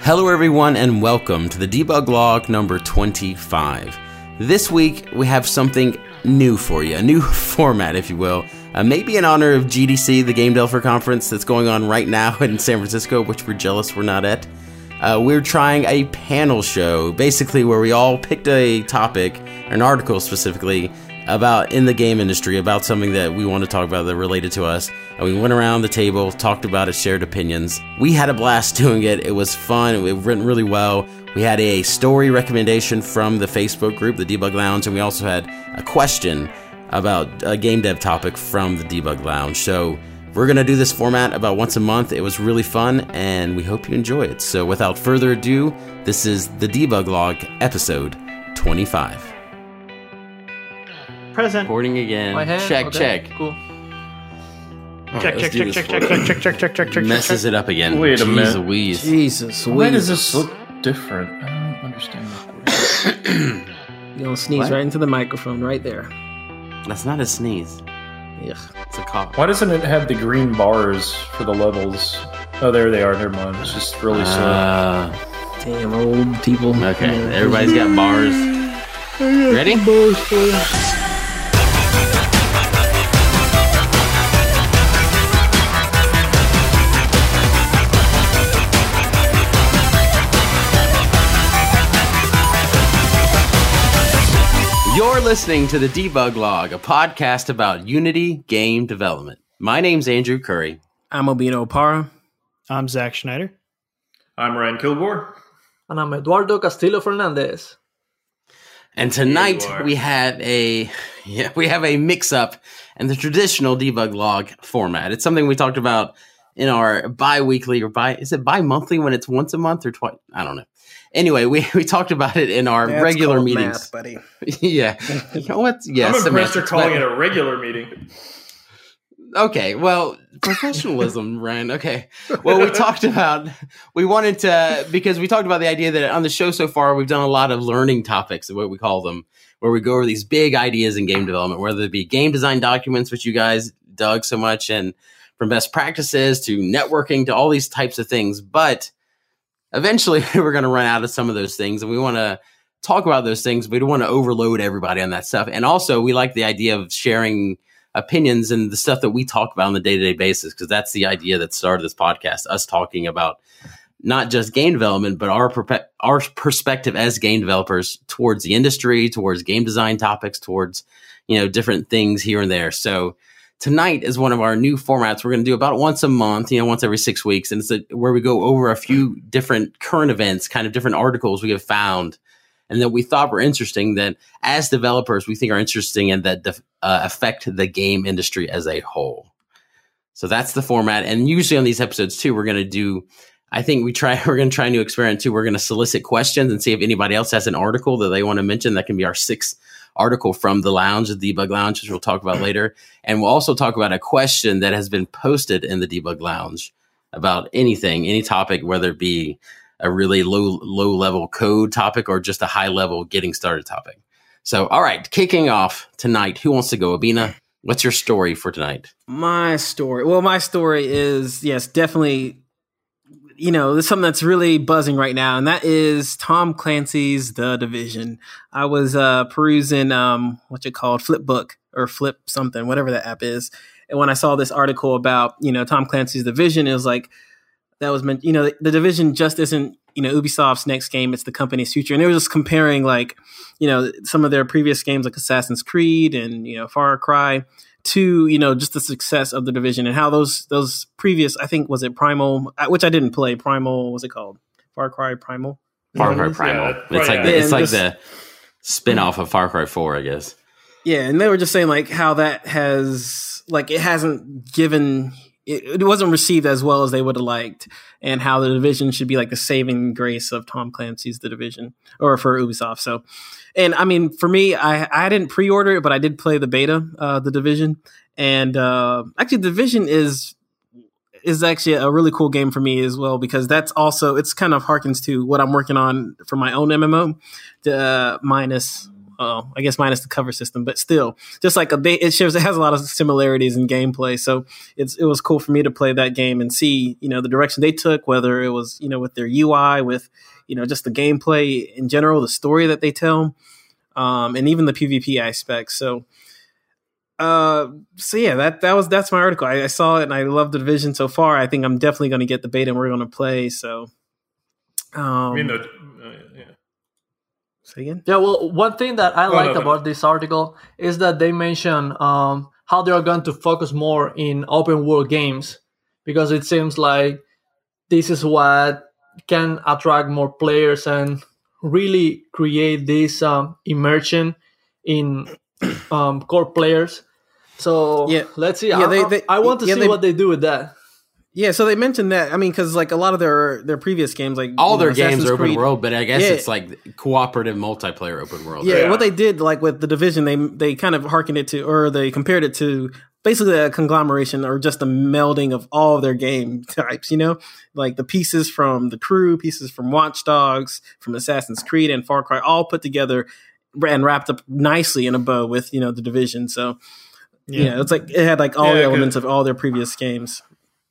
Hello, everyone, and welcome to the debug log number 25. This week, we have something new for you, a new format, if you will. Uh, maybe in honor of GDC, the Game Developer Conference that's going on right now in San Francisco, which we're jealous we're not at. Uh, we're trying a panel show, basically, where we all picked a topic, an article specifically, about in the game industry, about something that we want to talk about that related to us. And we went around the table, talked about it, shared opinions. We had a blast doing it. It was fun. It went really well. We had a story recommendation from the Facebook group, the Debug Lounge, and we also had a question about a game dev topic from the Debug Lounge. So we're going to do this format about once a month. It was really fun, and we hope you enjoy it. So without further ado, this is the Debug Log, episode 25. Present. Recording again. My hand? Check, Okay, check. Cool. All Check, right, check, check, check, check, check, check, check, check, check, Messes it up again. Wait a Jeez minute. Louise. Jesus, Why does this look different? I don't understand that. You gonna sneeze What? right into the microphone right there. That's not a sneeze. Ugh. It's a cough. Why doesn't it have the green bars for the levels? Oh, there they are. Never mind. It's just really slow. Uh, Damn old people. okay, Yeah. everybody's got bars. Ready? You're listening to the Debug Log, a podcast about Unity game development. My name's Andrew Curry. I'm Obino Opara. I'm Zach Schneider. I'm Ryan Kilgore. And I'm Eduardo Castillo Fernandez. And tonight we have a yeah, we have a mix up in the traditional debug log format. It's something we talked about in our bi-weekly or bi is it bi-monthly when it's once a month or twice? I don't know. Anyway, we, we talked about it in our That's regular called meetings. math, buddy. yeah. You know what? Yeah, I'm impressed you're calling but- it a regular meeting. Okay, well, professionalism, Ryan. Okay. Well, we talked about, we wanted to, because we talked about the idea that on the show so far, we've done a lot of learning topics, what we call them, where we go over these big ideas in game development, whether it be game design documents, which you guys dug so much, and from best practices to networking to all these types of things. But eventually, we're going to run out of some of those things, and we want to talk about those things. But we don't want to overload everybody on that stuff. And also, we like the idea of sharing opinions and the stuff that we talk about on the day to day basis, because that's the idea that started this podcast, us talking about not just game development, but our perpe- our perspective as game developers towards the industry, towards game design topics, towards you know different things here and there. So tonight is one of our new formats. We're going to do about once a month, you know, once every six weeks, and it's a, where we go over a few different current events, kind of different articles we have found. And that we thought were interesting that as developers, we think are interesting and that def- uh, affect the game industry as a whole. So that's the format. And usually on these episodes too, we're going to do, I think we try, we're going to try a new experiment too. We're going to solicit questions and see if anybody else has an article that they want to mention. That can be our sixth article from the lounge, the debug lounge, which we'll talk about later. And we'll also talk about a question that has been posted in the debug lounge about anything, any topic, whether it be a really low, low level code topic or just a high level getting started topic. So, all right, kicking off tonight. Who wants to go? Abina, what's your story for tonight? My story. Well, my story is yes, definitely. You know, there's something that's really buzzing right now, and that is Tom Clancy's The Division. I was uh, perusing um, what you called Flipbook or Flip something, whatever that app is, and when I saw this article about you know Tom Clancy's The Division, it was like that was meant. You know, the, the Division just isn't you know Ubisoft's next game; it's the company's future, and they were just comparing like you know some of their previous games like Assassin's Creed and you know Far Cry to you know just the success of the division and how those those previous I think was it Primal which I didn't play Primal what's it called Far Cry Primal Far Cry mm-hmm. Primal. yeah, it's like yeah. the, it's And like just- the spin off of Far Cry Four, I guess. yeah and they were just saying like how that has like it hasn't given it, it wasn't received as well as they would have liked and how the division should be like the saving grace of Tom Clancy's the division or for Ubisoft so. And I mean for me I I didn't pre-order it but I did play the beta uh the division and uh actually the division is is actually a really cool game for me as well because that's also it's kind of harkens to what I'm working on for my own MMO, uh, minus Oh, I guess minus the cover system, but still, just like a, they, it shows it has a lot of similarities in gameplay. So it's it was cool for me to play that game and see you know the direction they took, whether it was you know with their UI, with you know just the gameplay in general, the story that they tell, um, and even the PvP aspect. So. Uh, so yeah, that that was that's my article. I, I saw it and I love the division so far. I think I'm definitely going to get the beta and we're going to play. So, um, I mean, the. Say again. Yeah, well, one thing that I Oh, liked no, about this article is that they mention um, how they are going to focus more in open world games because it seems like this is what can attract more players and really create this um, immersion in um, core players. So Yeah. let's see. Yeah, I, they- they- I want to yeah, see they- what they do with that. Yeah, so they mentioned that. I mean, because like a lot of their their previous games, like All you know, their games are open Creed- world, but I guess Yeah. it's like cooperative multiplayer open world. Yeah, Yeah. what they did like with the division, they they kind of harkened it to, or they compared it to basically a conglomeration or just a melding of all of their game types. You know, like the pieces from the Crew, pieces from Watch Dogs, from Assassin's Creed and Far Cry, all put together and wrapped up nicely in a bow with you know the division. So. Yeah. it's like it had like all Yeah, the 'cause- elements of all their previous games.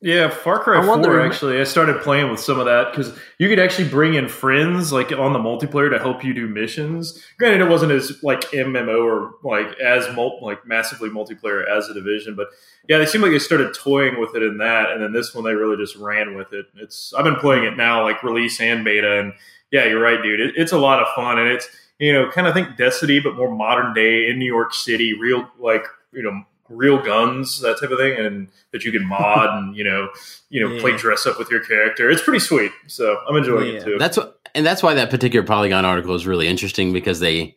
Yeah, Far Cry I'm 4 wondering- actually. I started playing with some of that because you could actually bring in friends like on the multiplayer to help you do missions. Granted, it wasn't as like MMO or like as mul- like massively multiplayer as a division, but yeah, they seem like they started toying with it in that, and then this one they really just ran with it. It's I've been playing it now, like release and beta, and yeah, you're right, dude. It, it's a lot of fun, and it's you know kind of think Destiny, but more modern day in New York City, real like you know real guns, that type of thing, and that you can mod and you know you know play dress up with your character. It's pretty sweet, so I'm enjoying Yeah. it too. That's what, and that's why that particular Polygon article is really interesting because they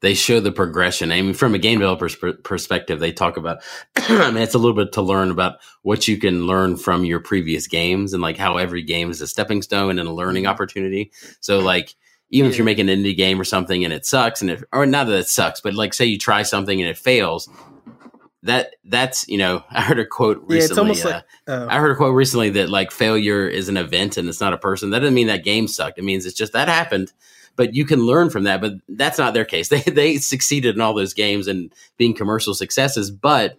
they show the progression. I mean, from a game developer's per- perspective, they talk about. I mean, it's a little bit to learn about what you can learn from your previous games and like how every game is a stepping stone and a learning mm-hmm. opportunity. So, like, even if you're making an indie game or something and it sucks, and it or not that it sucks, but like say you try something and it fails. That that's you know I heard a quote recently. Yeah, it's almost uh, like uh, I heard a quote recently that like failure is an event and it's not a person. That doesn't mean that game sucked. It means it's just that happened. But you can learn from that. But that's not their case. They they succeeded in all those games and being commercial successes. But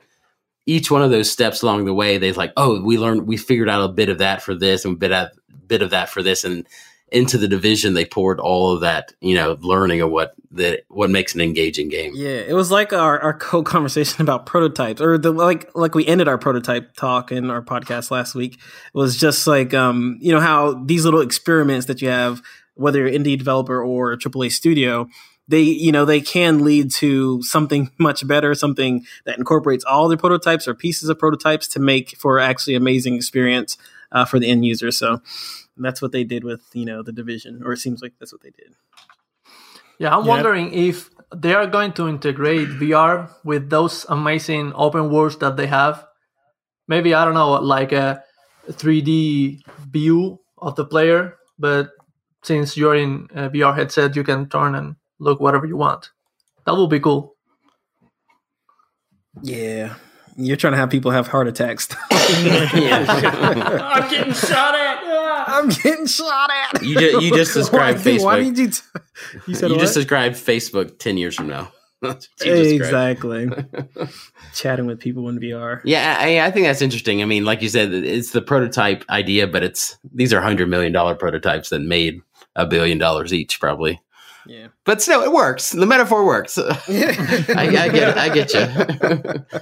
each one of those steps along the way, they like, oh, we learned, we figured out a bit of that for this and a bit of bit of that for this, and into the division they poured all of that, you know, learning of what that what makes an engaging game. Yeah, it was like our, our co conversation about prototypes, or the like like we ended our prototype talk in our podcast last week. It was just like um, you know how these little experiments that you have, whether you're indie developer or a AAA studio, they you know they can lead to something much better, something that incorporates all the prototypes or pieces of prototypes to make for actually amazing experience uh, for the end user. So that's what they did with you know the division, or it seems like that's what they did. Yeah, I'm Yeah. wondering if they are going to integrate VR with those amazing open worlds that they have. Maybe I don't know, like a 3D view of the player, but since you're in a VR headset, you can turn and look whatever you want. That would be cool. Yeah, you're trying to have people have heart attacks. I'm getting shot at. I'm getting shot at. You ju- you just described why, Why Facebook. did you? T- you said you what? just described Facebook ten years from now. That's what you described. exactly. Chatting with people in VR. Yeah, I, I think that's interesting. I mean, like you said, it's the prototype idea, but it's these are hundred million dollar prototypes that made a billion dollars each, probably. Yeah. But still, it works. The metaphor works. I, I get, it. I get you.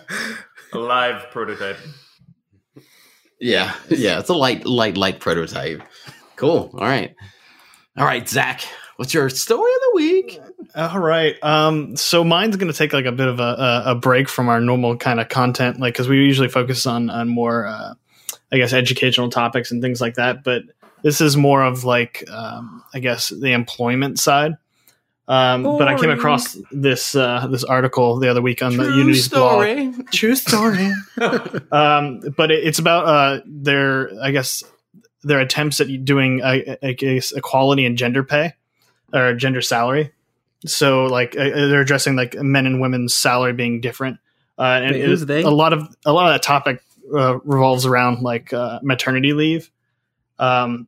A live prototype. yeah, yeah. It's a light, light, light prototype. Cool. All right, all right, Zach. What's your story of the week? All right. Um, so mine's going to take like a bit of a, a, a break from our normal kind of content, like because we usually focus on on more, uh, I guess, educational topics and things like that. But this is more of like, um, I guess, the employment side. Um, but I came across this uh, this article the other week on the Unity's blog. True story. um, but it, it's about uh, their, I guess, their attempts at doing, I, I guess, equality in gender pay or gender salary. So, like, uh, they're addressing like men and women's salary being different. Uh, and Wait, it- who's they? a lot of a lot of that topic uh, revolves around like uh, maternity leave. Um,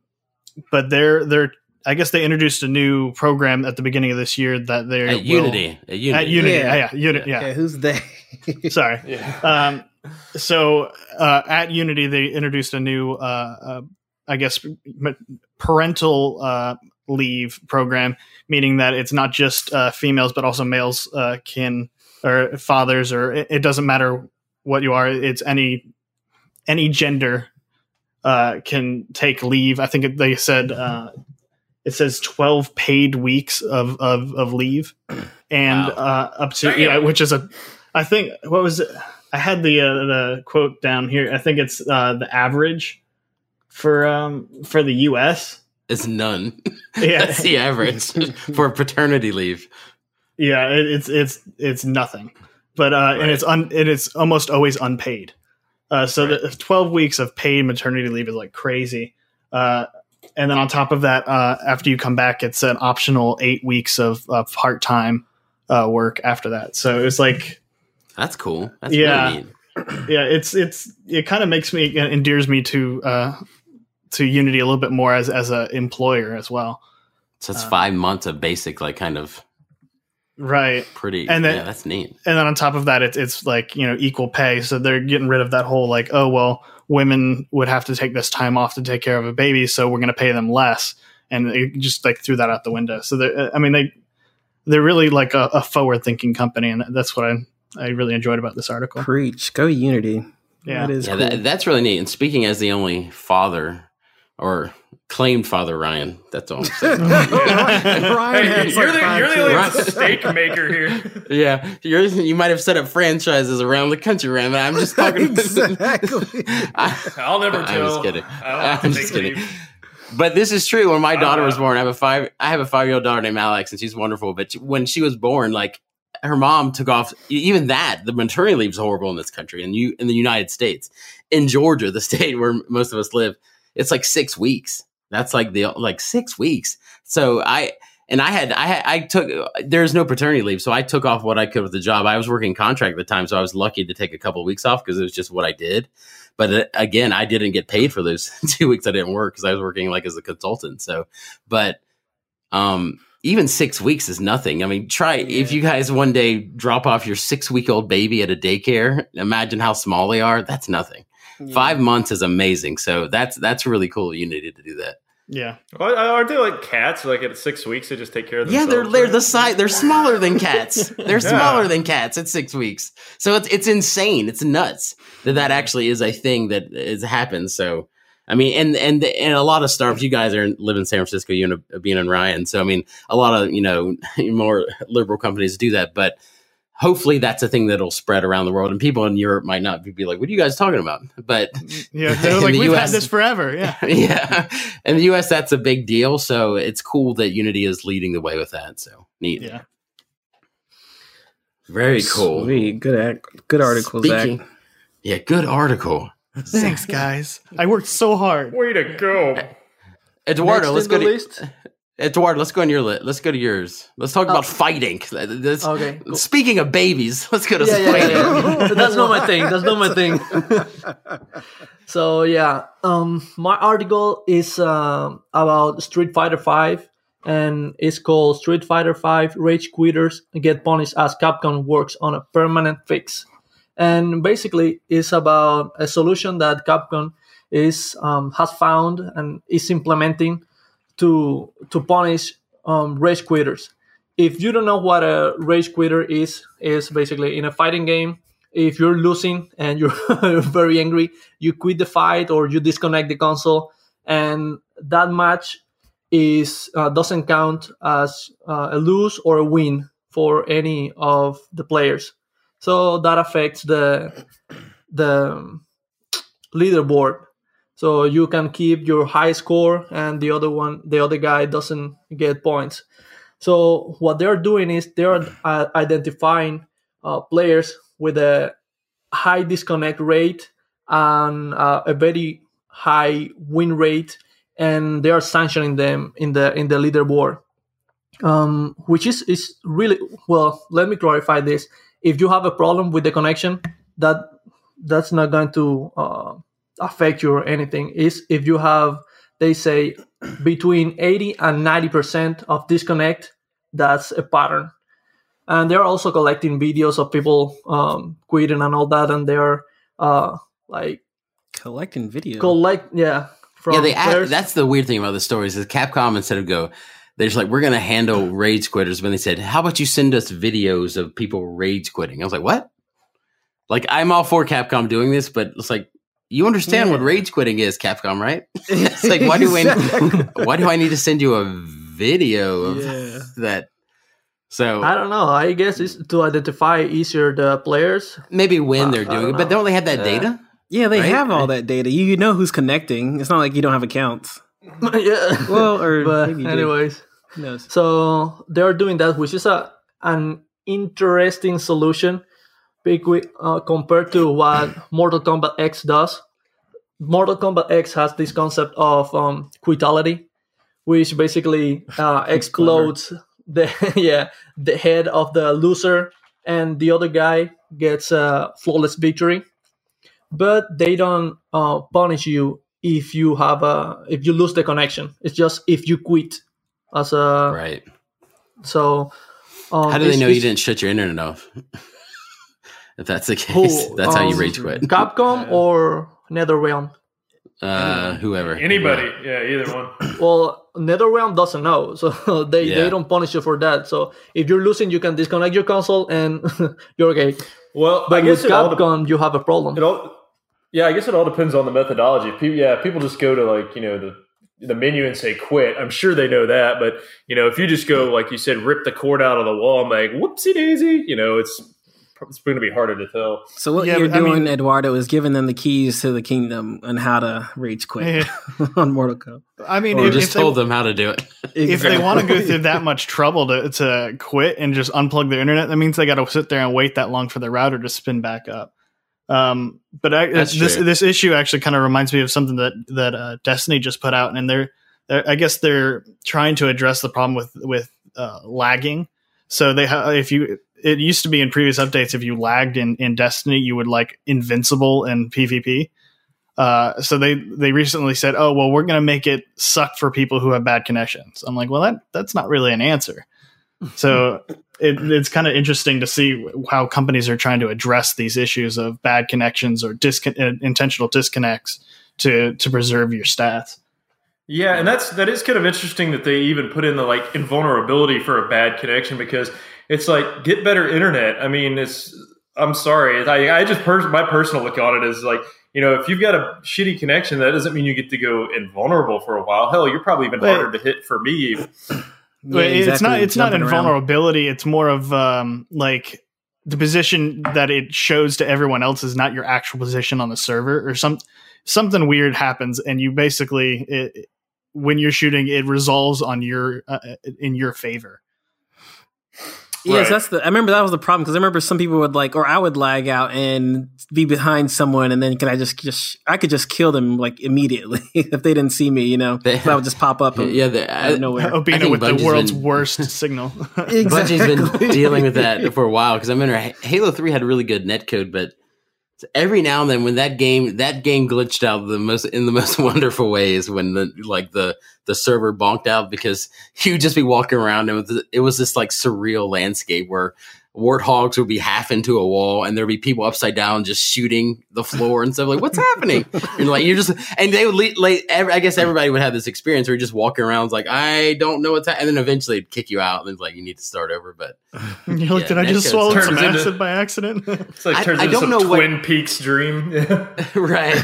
but they're they're I guess they introduced a new program at the beginning of this year that they at Unity. At Unity. At Unity. Yeah. Yeah, yeah, Unity. Yeah. Okay, who's they? Sorry. Yeah. Um, so uh, at Unity, they introduced a new, uh, uh, I guess, parental uh, leave program, meaning that it's not just uh, females but also males uh, can or fathers or it, it doesn't matter what you are. It's any any gender uh, can take leave. I think they said uh, it says twelve paid weeks of of, of leave, and Wow. uh, up to yeah, which is a I think what was it? I had the uh, the quote down here. I think it's uh, the average for um for the U.S. It's none. Yeah, That's the average for paternity leave. yeah, it, it's it's it's nothing, but uh, and it's un and it's almost always unpaid. Uh, so the twelve weeks of paid maternity leave is like crazy. Uh, and then on top of that, uh, after you come back, it's an optional eight weeks of, of part time uh, work after that. So it's like That's cool. That's Yeah. really neat. yeah, it's it's it kind of makes me it endears me to uh, to Unity a little bit more as as a employer as well. So it's Uh, five months of basic, like kind of Right. pretty. And then- yeah, that's neat. and then on top of that, it's it's like you know equal pay. So they're getting rid of that whole like, oh well, women would have to take this time off to take care of a baby, so we're going to pay them less, and it just like threw that out the window. So they, I mean, they they're really like a, a forward thinking company, and that's what I I really enjoyed about this article. Preach. Go Unity. Yeah. That is Yeah, cool. that, that's really neat. And speaking as the only father or claimed father, Ryan, that's all I'm saying. Ryan Hey, you're, like the, you're the kids. only steak maker here. yeah, you're, you might have set up franchises around the country, Ryan, but I'm just talking. Exactly. I- I'll never tell. I'm tell. just kidding. I don't have to I'm just kidding. leave. But this is true. When my uh, daughter was born, I have a five. I have a five year old daughter named Alex, and she's wonderful. But when she was born, like her mom took off. Even that, the maternity leave is horrible in this country, and you in the United States, in Georgia, the state where most of us live, it's like six weeks. That's like the like six weeks. So I and I had I had, I took there's no paternity leave, so I took off what I could with the job. I was working contract at the time, so I was lucky to take a couple of weeks off because it was just what I did. But uh, again, I didn't get paid for those two weeks I didn't work because I was working like as a consultant. So, but um, even six weeks is nothing. I mean, try if you guys one day drop off your six week old baby at a daycare. Imagine how small they are. That's nothing. Five months is amazing. So that's that's really cool. You needed to do that. Yeah, Well, Aren't they like cats? Like at six weeks, they just take care of Yeah, they're they're the size. They're smaller than cats. They're Yeah. smaller than cats at six weeks. So it's it's insane. It's nuts that that actually is a thing that is happens. So I mean, and and and a lot of startups. You guys are live in San Francisco. You and Abina and Ryan. So I mean, a lot of you know more liberal companies do that, but. Hopefully that's a thing that'll spread around the world, and people in Europe might not be like, "What are you guys talking about?" But yeah. They're In like the we've US had this forever. Yeah, yeah, in the U.S. that's a big deal. So it's cool that Unity is leading the way with that. So neat. yeah. Very cool. Sweet. Good, act- good article, Zach. Yeah, good article. Thanks, guys. I worked so hard. Way to go! Eduardo, let's go the to Eduardo. Let's go on your list. Let's go to yours. Let's talk about fighting. This- Okay, cool. Speaking of babies, let's go to yeah, fighting. yeah, yeah. That's not my thing. That's not my thing. so yeah, um, my article is um, about Street Fighter Five, and it's called Street Fighter Five: Rage Quitters Get Punished as Capcom works on a permanent fix. And basically, it's about a solution that Capcom is um, has found and is implementing to to punish um, rage quitters if you don't know what a rage quitter is, is basically in a fighting game. If you're losing and you're very angry, you quit the fight or you disconnect the console, and that match is uh, doesn't count as uh, a lose or a win for any of the players. So that affects the the leaderboard. So you can keep your high score, and the other one, the other guy doesn't get points. So what they're doing is they're uh, identifying uh, players with a high disconnect rate and uh, a very high win rate, and they are sanctioning them in the in the leaderboard. Um, which is is really well. Let me clarify this: if you have a problem with the connection, that that's not going to uh, affect you or anything. Is if you have they say between 80 and 90% of disconnect, that's a pattern. And they're also collecting videos of people um, quitting and all that, and they're uh, like collecting videos. Collect, yeah. yeah, they act, that's the weird thing about the stories is Capcom instead of go, they're just like, we're going to handle rage quitters. When they said, how about you send us videos of people rage quitting? I was like, what? Like, I'm all for Capcom doing this, but it's like, you understand yeah. what rage quitting is, Capcom, right? it's like, why do I, why do I need to send you a video of yeah. that? So I don't know. I guess it's to identify easier the players. Maybe when uh, they're doing it, but don't they have that yeah. data? Yeah, they right? have all that data. You know who's connecting. It's not like you don't have accounts. yeah. Well, or but anyways, so they're doing that, which is a an interesting solution uh, compared to what Mortal Kombat X does. Mortal Kombat X has this concept of um, quitality, which basically uh, explodes the yeah the head of the loser, and the other guy gets a flawless victory. But they don't uh, punish you if you have a if you lose the connection. It's just if you quit as a right. So um, how do they know you didn't shut your internet off? if that's the case, who, that's um, how you um, rage quit. Capcom yeah. or NetherRealm? Uh, whoever. Anybody. Yeah, either one. Well, NetherRealm doesn't know, so they, yeah. they don't punish you for that. So if you're losing, you can disconnect your console and you're okay. Well, but with Capcom, you have a problem. All, yeah, I guess it all depends on the methodology. People, yeah, people just go to like you know the the menu and say quit. I'm sure they know that, but you know, if you just go like you said, rip the cord out of the wall, I'm like, whoopsie daisy, you know, it's it's going to be harder to tell. So what yeah, you're doing, I mean, Eduardo, is giving them the keys to the kingdom and how to rage quit yeah. on Mortal Kombat. I mean, or if, just if told they, them how to do it. If they want to go through that much trouble to to quit and just unplug their internet, that means they got to sit there and wait that long for the router to spin back up. Um, but I, this true. this issue actually kind of reminds me of something that that uh, Destiny just put out, and they're, they're, I guess they're trying to address the problem with with uh, lagging. So they ha- if you it used to be in previous updates if you lagged in in Destiny you would like invincible in PvP. Uh, so they they recently said, oh well, we're gonna make it suck for people who have bad connections. I'm like, well that that's not really an answer. So it, it's kind of interesting to see how companies are trying to address these issues of bad connections or discon- uh, intentional disconnects to to preserve your stats. Yeah, and that's that is kind of interesting that they even put in the like invulnerability for a bad connection because it's like get better internet. I mean, it's I'm sorry, I, I just pers- my personal look on it is like you know if you've got a shitty connection, that doesn't mean you get to go invulnerable for a while. Hell, you're probably even harder to hit for me. Yeah, exactly. It's not. It's not invulnerability. Around. It's more of um, like the position that it shows to everyone else is not your actual position on the server, or some something weird happens, and you basically it, when you're shooting, it resolves on your uh, in your favor. Yes, right. that's the. I remember that was the problem because I remember some people would like, or I would lag out and be behind someone, and then can I just just I could just kill them like immediately if they didn't see me, you know. They, I would just pop up. And, yeah, the, I, nowhere. Obina with Bungie's the world's been, worst signal. exactly. Bungie's been dealing with that for a while because I remember Halo Three had really good netcode, but every now and then when that game that game glitched out the most in the most wonderful ways when the like the the server bonked out because you'd just be walking around and it was this like surreal landscape where warthogs would be half into a wall and there'd be people upside down just shooting the floor and stuff like what's happening? And like you're just and they would lead, like every, i guess everybody would have this experience where you're just walking around like i don't know what's happening and then eventually it'd kick you out and it's like you need to start over but you're yeah, like did i just swallow some acid into, by accident? It's like turns I, into I don't know twin what, peaks dream. Right.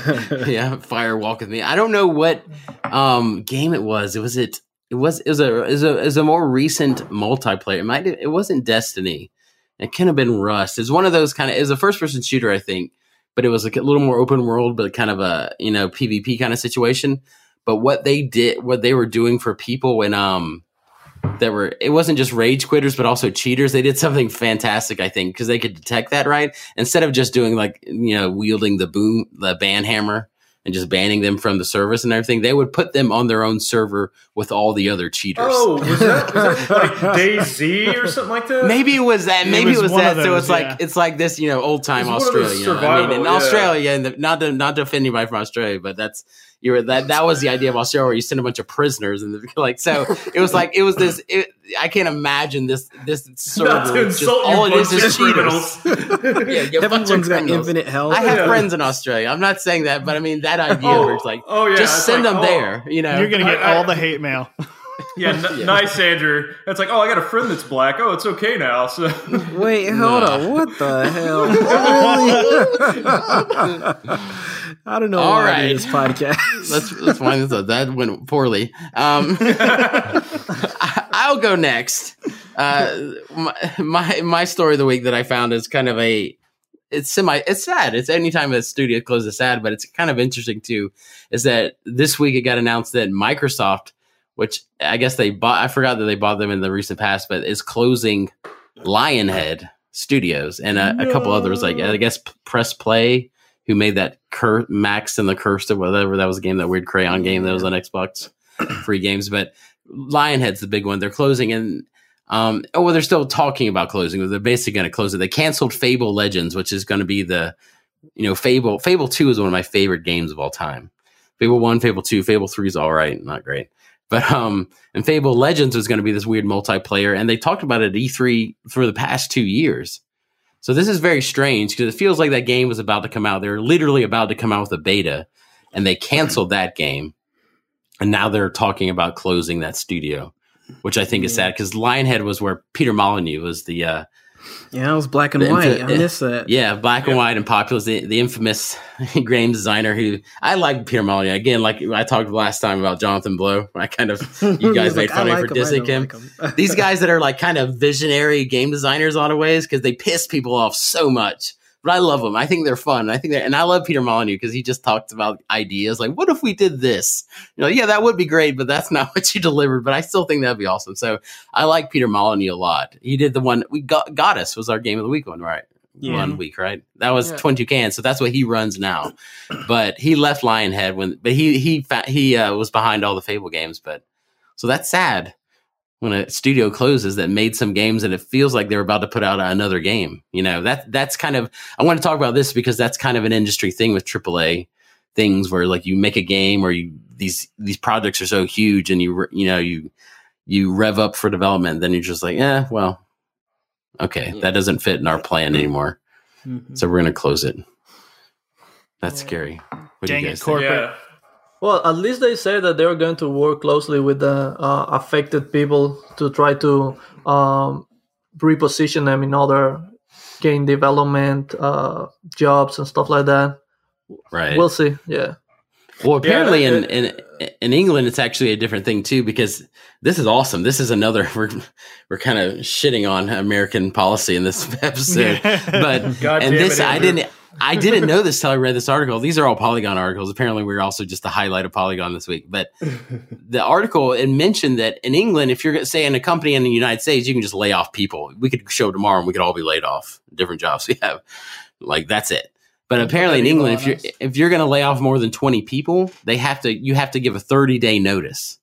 Yeah fire walk with me. I don't know what um game it was. It was it it was it was a is a is a more recent multiplayer. It might it wasn't destiny it could have been Rust. It's one of those kind of. It's a first person shooter, I think, but it was like a little more open world, but kind of a you know PvP kind of situation. But what they did, what they were doing for people when um that were it wasn't just rage quitters but also cheaters they did something fantastic i think because they could detect that right instead of just doing like you know wielding the boom the ban hammer and just banning them from the service and everything, they would put them on their own server with all the other cheaters. Oh, was that, was that like DayZ or something like that? Maybe it was that. Maybe it was, it was that. Those, so it's yeah. like it's like this, you know, old time Australia. You know? I mean, in yeah. Australia, and the, not to, not to offend anybody from Australia, but that's you were that that was the idea of Australia where you send a bunch of prisoners and the, like so it was like it was this it, I can't imagine this this Not to server just all it is is of cheaters. criminals. yeah, you bunch Everyone's got infinite health. I have Yeah. friends in Australia. I'm not saying that, but I mean that idea where it's oh, like oh yeah, just it's send like, them oh, there. You know, You're gonna get I- I- all the hate mail. Yeah, n- Yeah. nice, Andrew. It's like, oh, I got a friend that's black. Oh, it's okay now. So Wait, hold Nah. on. What the hell? I don't know All why right. this podcast. let's let's wind this up. That went poorly. Um, I'll go next. Uh, my, my my story of the week that I found is kind of a it's semi it's sad. It's anytime a studio closes sad, but it's kind of interesting too. Is that this week it got announced that Microsoft, which I guess they bought, I forgot that they bought them in the recent past, but is closing Lionhead Studios and a, a couple others like I guess Press Play who made that Cur- Max and the Cursed or whatever that was a game, that weird crayon game that was on Xbox, free games. But Lionhead's the big one. They're closing, and um, oh, well, they're still talking about closing. But they're basically going to close it. They canceled Fable Legends, which is going to be the, you know, Fable. Fable Two is one of my favorite games of all time. Fable One, Fable Two, Fable Three is all right, not great. But um, and Fable Legends was going to be this weird multiplayer, and they talked about it at E3 for the past two years. So this is very strange because it feels like that game was about to come out. They're literally about to come out with a beta, and they canceled that game, and now they're talking about closing that studio, which I think is sad because Lionhead was where Peter Molyneux was the uh, yeah, it was black and The white. infi- I missed that. yeah black and white and popular, the, the infamous game designer who I like Pierre Molyneux again. Like I talked last time about Jonathan Blow, I kind of you guys made like, fun "I of me like for him, I dissing don't him. like him." these guys that are like kind of visionary game designers a lot of ways because they piss people off so much. But I love them. I think they're fun. I think they're, and I love Peter Molyneux because he just talks about ideas like, what if we did this? You know, yeah, that would be great, but that's not what you delivered. But I still think that'd be awesome. So I like Peter Molyneux a lot. He did the one we got. Godus was our game of the week one, right? Yeah. One week, right? That was Yeah. 22 cans. So that's what he runs now. But he left Lionhead when, but he he fa- he uh, was behind all the Fable games. But so that's sad when a studio closes that made some games and it feels like they're about to put out another game. You know, that that's kind of I want to talk about this because that's kind of an industry thing with AAA things where like you make a game or you these these projects are so huge and you you know you you rev up for development then you're just like, yeah, well, okay, Yeah. that doesn't fit in our plan anymore. Mhm. So we're going to close it. That's Yeah. scary. What do Dang you it, guys think? Corporate. yeah, Well, at least they say that they're going to work closely with the uh, affected people to try to um, reposition them in other game development uh, jobs and stuff like that. Right. We'll see. Yeah. Well, apparently Yeah, in, in in England, it's actually a different thing too. Because this is awesome. This is another we're we're kind of shitting on American policy in this episode, but God and this it, I didn't I didn't know this till I read this article. These are all Polygon articles. Apparently, we're also just the highlight of Polygon this week. But the article it mentioned that in England, if you're gonna say in a company in the United States, you can just lay off people. We could show tomorrow and we could all be laid off. Different jobs we have, like that's it. But apparently in England, if you're if you're going to lay off more than twenty people, they have to you have to give a thirty day notice,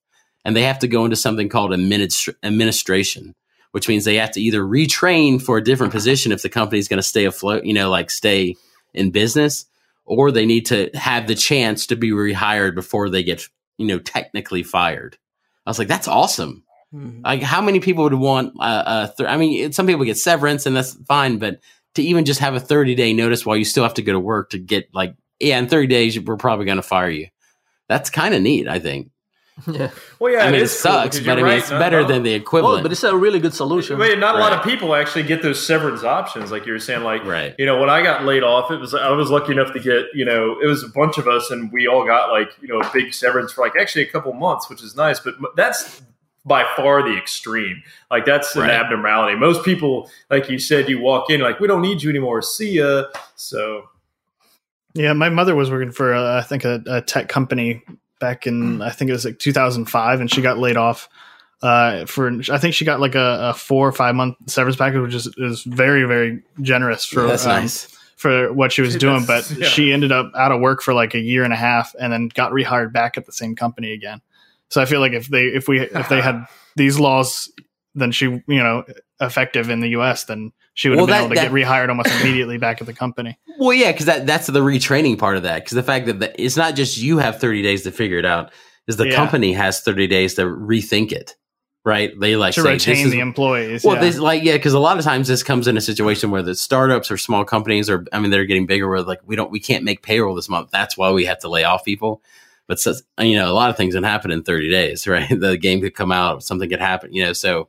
and they have to go into something called administ- administration, which means they have to either retrain for a different position if the company's going to stay afloat, you know, like stay in business, or they need to have the chance to be rehired before they get you know technically fired. I was like, that's awesome. Mhm. Like, how many people would want? Uh, uh, th- I mean, it- some people get severance, and that's fine. But to even just have a thirty day notice while you still have to go to work to get like, yeah, in thirty days we're probably going to fire you. That's kind of neat, I think. Yeah. well, yeah. I mean, it, cool, sucks, because but I mean, right, it's better not- than the Well, equivalent. but it's a really good solution. Wait, not a lot of people actually get those severance options, like you were saying. Like, right. you know, when I got laid off, it was I was lucky enough to get, you know, it was a bunch of us, and we all got like, you know, a big severance for like actually a couple months, which is nice. But that's by far the extreme. Like that's an Right. abnormality. Most people, like you said, you walk in like, we don't need you anymore. See ya. So Yeah, my mother was working for uh, I think a, a tech company back in I think it was like 2005, and she got laid off. Uh, for I think she got like a, a four or five month severance package, which is, is very very generous for That's um, nice. for what she was doing. But yeah. she ended up out of work for like a year and a half, and then got rehired back at the same company again. So I feel like if they if we if they had these laws than she you know effective in the U.S., then she would have been that, able to that, get rehired almost immediately back at the company. Well, yeah, because that that's the retraining part of that. Because the fact that the, it's not just you have thirty days to figure it out, is the yeah. company has thirty days to rethink it. Right? They like to say, retain the employees. Well, yeah. this like yeah, because a lot of times this comes in a situation where the startups or small companies or I mean they're getting bigger where like we don't we can't make payroll this month. That's why we have to lay off people. But so, you know, a lot of things can happen in 30 days, right? The game could come out, something could happen, you know. So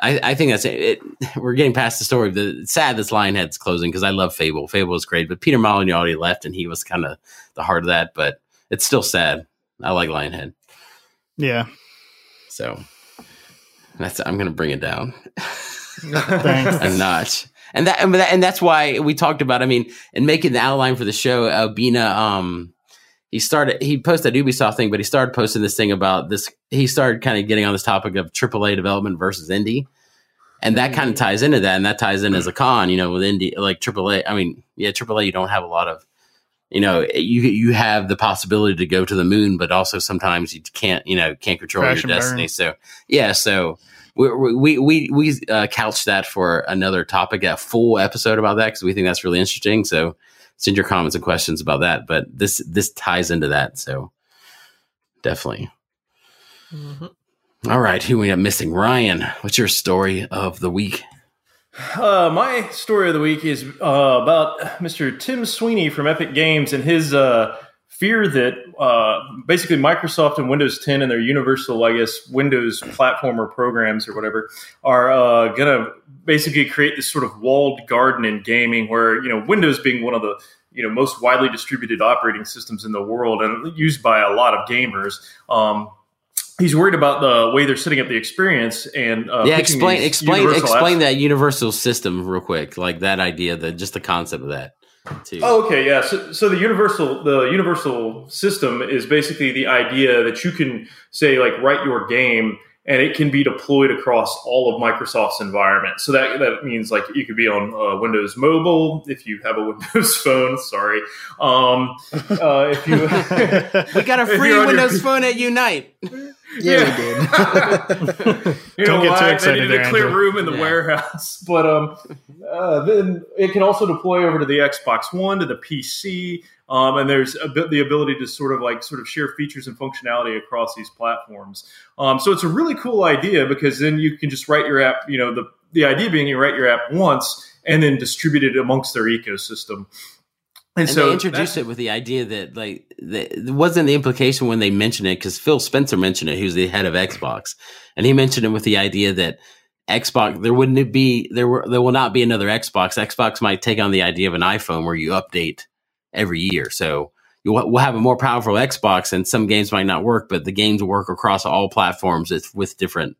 I, I think that's it. it. We're getting past the story. The it's sad this Lionhead's closing because I love Fable. Fable is great, but Peter Molyneux already left, and he was kind of the heart of that. But it's still sad. I like Lionhead. Yeah. So that's I'm gonna bring it down. Thanks. a notch. And that and that's why we talked about. I mean, and making the outline for the show, Albina um he started he posted that Ubisoft thing, but he started posting this thing about this. He started kind of getting on this topic of AAA development versus indie, and that kind of mm-hmm. ties into that, and that ties in as a con, you know, with indie like AAA. I mean, yeah, AAA, you don't have a lot of, you know, you you have the possibility to go to the moon, but also sometimes you can't, you know, can't control Crash your destiny. Burn. So yeah, so. We we we we uh, couched that for another topic, a full episode about that because we think that's really interesting. So send your comments and questions about that. But this this ties into that, so definitely. Mm-hmm. All right, who we have missing? Ryan, what's your story of the week? Uh, my story of the week is uh, about Mr. Tim Sweeney from Epic Games and his uh, fear that uh, basically Microsoft and Windows 10 and their universal, I guess, Windows platform or programs or whatever are uh, going to basically create this sort of walled garden in gaming where, you know, Windows being one of the you know most widely distributed operating systems in the world and used by a lot of gamers. Um, he's worried about the way they're setting up the experience and uh, yeah explain explain explain apps. that universal system real quick like that idea that just the concept of that too. Oh, okay, yeah. So, so the universal the universal system is basically the idea that you can say like write your game and it can be deployed across all of Microsoft's environment. So that that means like you could be on uh, Windows Mobile if you have a Windows phone. Sorry, um, uh, if you we got a free Windows your... phone at Unite. Yeah, we did. you Don't know get why? Too excited they needed a clear room in the yeah. warehouse, but um, uh, then it can also deploy over to the Xbox One, to the PC, um, and there's a bit the ability to sort of like sort of share features and functionality across these platforms. Um, so it's a really cool idea because then you can just write your app. You know, the the idea being you write your app once and then distribute it amongst their ecosystem. And, and so they introduced it with the idea that like the, wasn't the implication when they mentioned it because Phil Spencer mentioned it, who's the head of Xbox, and he mentioned it with the idea that Xbox there wouldn't be there were there will not be another Xbox. Xbox might take on the idea of an iPhone where you update every year, so you'll we'll have a more powerful Xbox, and some games might not work, but the games work across all platforms with different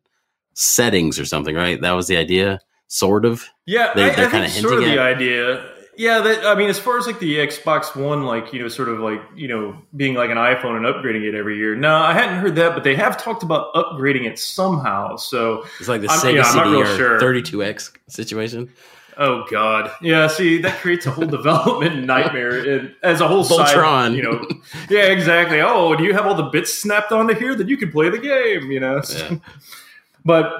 settings or something, right? That was the idea, sort of. Yeah, they, are kind of sort of the idea yeah, that, I mean, as far as like the Xbox One, like you know, sort of like you know, being like an iPhone and upgrading it every year. No, I hadn't heard that, but they have talked about upgrading it somehow. So it's like the I'm, Sega yeah, CD or sure. 32X situation. Oh God, yeah. See, that creates a whole development nightmare as a whole Voltron. Side, you know, yeah, exactly. Oh, do you have all the bits snapped onto here that you can play the game? You know, yeah. but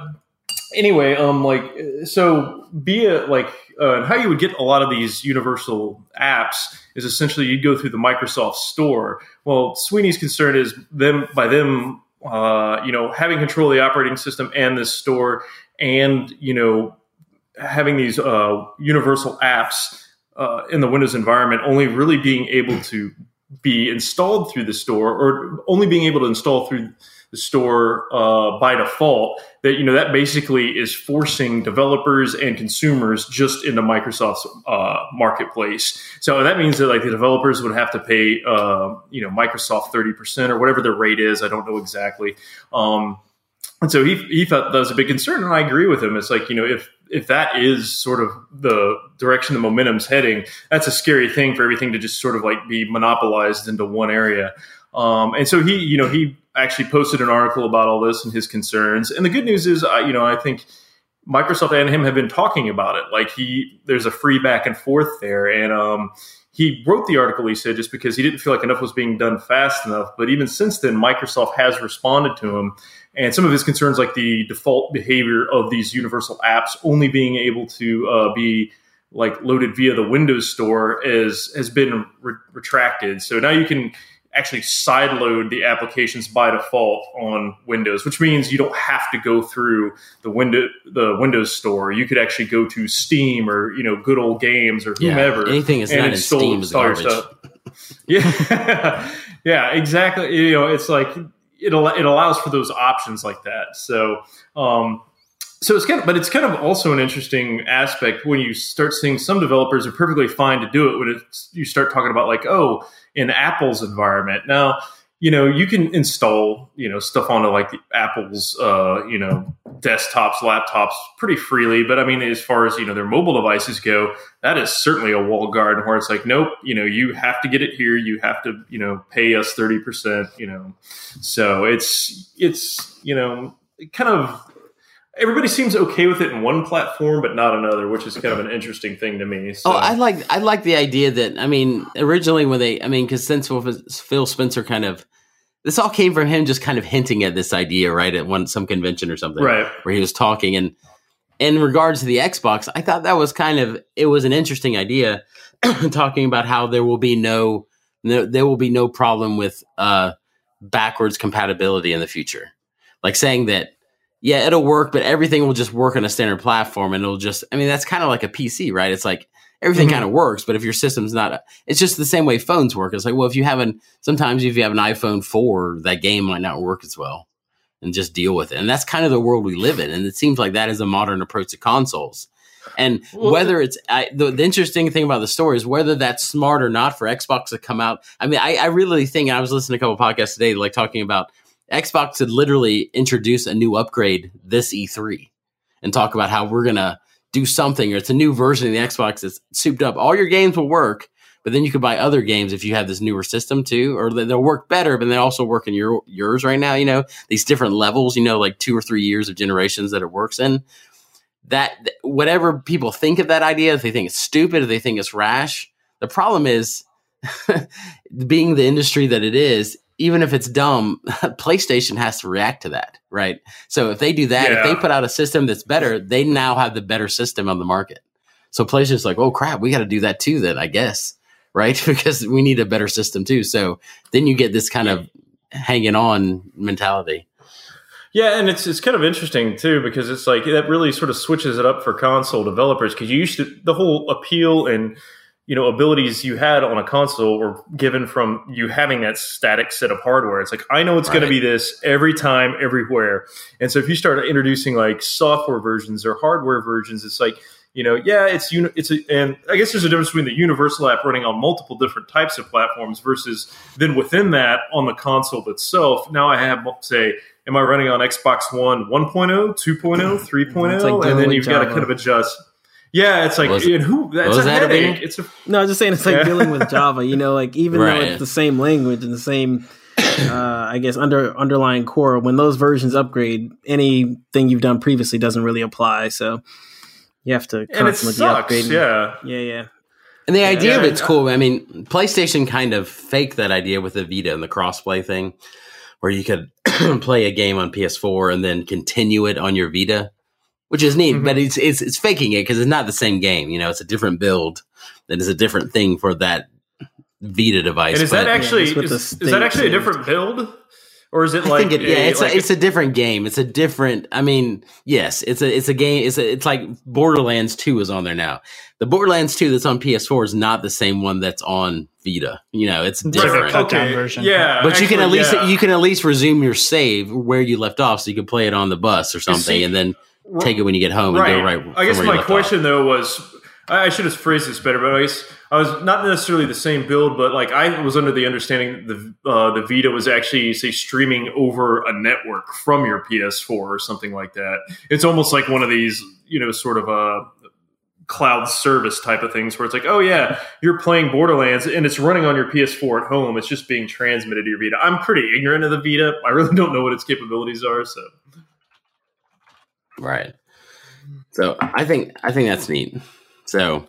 anyway, um, like so, be it like uh, how you would get a lot of these universal apps is essentially you'd go through the Microsoft Store. Well, Sweeney's concern is them by them, uh, you know, having control of the operating system and this store, and you know, having these uh, universal apps uh, in the Windows environment, only really being able to be installed through the store, or only being able to install through the store uh, by default that you know that basically is forcing developers and consumers just into microsoft's uh, marketplace. So that means that like the developers would have to pay uh, you know microsoft 30% or whatever the rate is. I don't know exactly. Um, and so he, he thought that was a big concern and i agree with him. It's like you know if if that is sort of the direction the momentum's heading that's a scary thing for everything to just sort of like be monopolized into one area. Um, and so he you know he actually posted an article about all this and his concerns. And the good news is, I, you know, I think Microsoft and him have been talking about it. Like he, there's a free back and forth there, and um, he wrote the article, he said, just because he didn't feel like enough was being done fast enough. But even since then, Microsoft has responded to him. And some of his concerns, like the default behavior of these universal apps only being able to uh, be like loaded via the Windows Store, is has been re- retracted. So now you can actually sideload the applications by default on Windows, which means you don't have to go through the window the Windows Store. You could actually go to Steam or you know good old games or whomever. Yeah, anything is not in Steam is garbage. yeah, yeah, exactly. You know, it's like it it allows for those options like that. So. Um, so it's kind of, but it's kind of also an interesting aspect when you start seeing some developers are perfectly fine to do it when it's, you start talking about like, oh, in Apple's environment. Now, you know, you can install, you know, stuff onto like the Apple's, uh, you know, desktops, laptops pretty freely. But I mean, as far as, you know, their mobile devices go, that is certainly a wall garden where it's like, nope, you know, you have to get it here. You have to, you know, pay us 30%, you know. So it's, it's, you know, kind of everybody seems okay with it in one platform, but not another, which is kind of an interesting thing to me. So. Oh, I like I like the idea that I mean, originally when they, I mean, because since Phil Spencer kind of this all came from him just kind of hinting at this idea, right, at one some convention or something, right, where he was talking and. In regards to the Xbox, I thought that was kind of it was an interesting idea, talking about how there will be no, no there will be no problem with uh, backwards compatibility in the future, like saying that yeah, it'll work, but everything will just work on a standard platform and it'll just, I mean, that's kind of like a PC, right? It's like everything mm-hmm. kind of works, but if your system's not, it's just the same way phones work. It's like, well, if you have an, sometimes if you have an iPhone 4, that game might not work as well and just deal with it. And that's kind of the world we live in. And it seems like that is a modern approach to consoles. And well, whether it's I, the, the, interesting thing about the story is whether that's smart or not for Xbox to come out. I mean, I, I really think I was listening to a couple podcasts today, like talking about Xbox had literally introduce a new upgrade this E3 and talk about how we're gonna do something or it's a new version of the Xbox that's souped up. All your games will work, but then you could buy other games if you have this newer system too, or they'll work better, but they also work in your yours right now. You know these different levels. You know, like two or three years of generations that it works in. That whatever people think of that idea, if they think it's stupid, if they think it's rash, the problem is being the industry that it is even if it's dumb, PlayStation has to react to that, right? So if they do that, yeah. if they put out a system that's better, they now have the better system on the market. So PlayStation's like, oh crap, we got to do that too, then I guess, right? because we need a better system too. So then you get this kind of hanging on mentality. Yeah, and it's it's kind of interesting too because it's like that really sort of switches it up for console developers because you used to the whole appeal and you know abilities you had on a console were given from you having that static set of hardware. It's like i know it's right. going to be this every time everywhere. And so if you start introducing like software versions or hardware versions it's like you know yeah it's it's a, and i guess there's a difference between the universal app running on multiple different types of platforms versus then within that on the console itself. Now i have say am i running on xbox one 1.0 2.0 3.0 like and then you've got to kind of adjust yeah, it's like it, who that's a that headache. It's a, no, I was just saying it's like yeah. dealing with Java. You know, like even right. though it's the same language and the same, uh, I guess under underlying core, when those versions upgrade, anything you've done previously doesn't really apply. So you have to constantly upgrade. Yeah, yeah, yeah. And the idea yeah, of it's cool. I mean, PlayStation kind of faked that idea with the Vita and the crossplay thing, where you could play a game on PS4 and then continue it on your Vita which is neat, mm-hmm. but it's it's it's faking it because it's not the same game. You know, it's a different build that is a different thing for that Vita device. And is but, that actually yeah, is, is, that actually a different build? Or is it like it, yeah, it's like a, it's a different game. It's a different. I mean, yes, it's a it's a game. It's a, it's like Borderlands Two is on there now. The Borderlands Two that's on PS4 is not the same one that's on Vita. You know, it's different. Cut down version. Yeah, but actually, you can at least yeah. you can at least resume your save where you left off, so you can play it on the bus or something, see, and then take it when you get home right. and go right. I guess my question off. though was I should have phrased this better, but I guess I was not necessarily the same build, but like I was under the understanding the uh, the Vita was actually say streaming over a network from your PS4 or something like that. It's almost like one of these, you know, sort of a uh, cloud service type of things where it's like, oh yeah, you're playing Borderlands and it's running on your PS4 at home. It's just being transmitted to your Vita. I'm pretty ignorant of the Vita. I really don't know what its capabilities are, so Right. So I think I think that's neat. So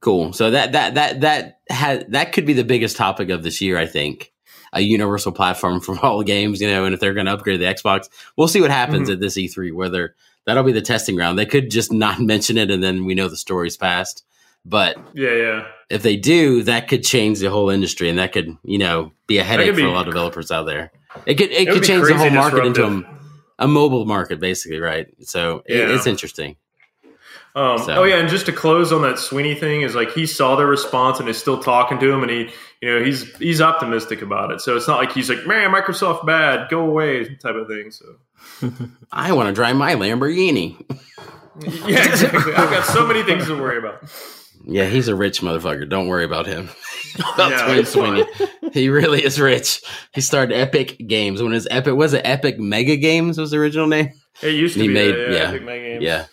Cool. So that that that that had that could be the biggest topic of this year, I think. A universal platform for all games, you know, and if they're going to upgrade the Xbox, we'll see what happens Mhm. at this E3. Whether that'll be the testing ground, they could just not mention it, and then we know the story's passed. But Yeah, yeah. if they do, that could change the whole industry, and that could, you know, be a headache for be- a lot of developers out there. It could it, It could change the whole market into disruptive. a, a mobile market, basically, right? So it, Yeah. it's interesting. Um, So- Oh yeah, and just to close on that Sweeney thing is like he saw their response and is still talking to him, and he, you know, he's he's optimistic about it. So it's not like he's like, man, Microsoft bad, go away, type of thing. So I want to drive my Lamborghini. yeah, exactly. I've got so many things to worry about. Yeah, he's a rich motherfucker. Don't worry about him. Yeah, Twin it's Sweeney. He really is rich. He started Epic Games when his Epic was it Epic Mega Games was the original name. It used to He be made- that, yeah. yeah, Epic Mega Games. Yeah,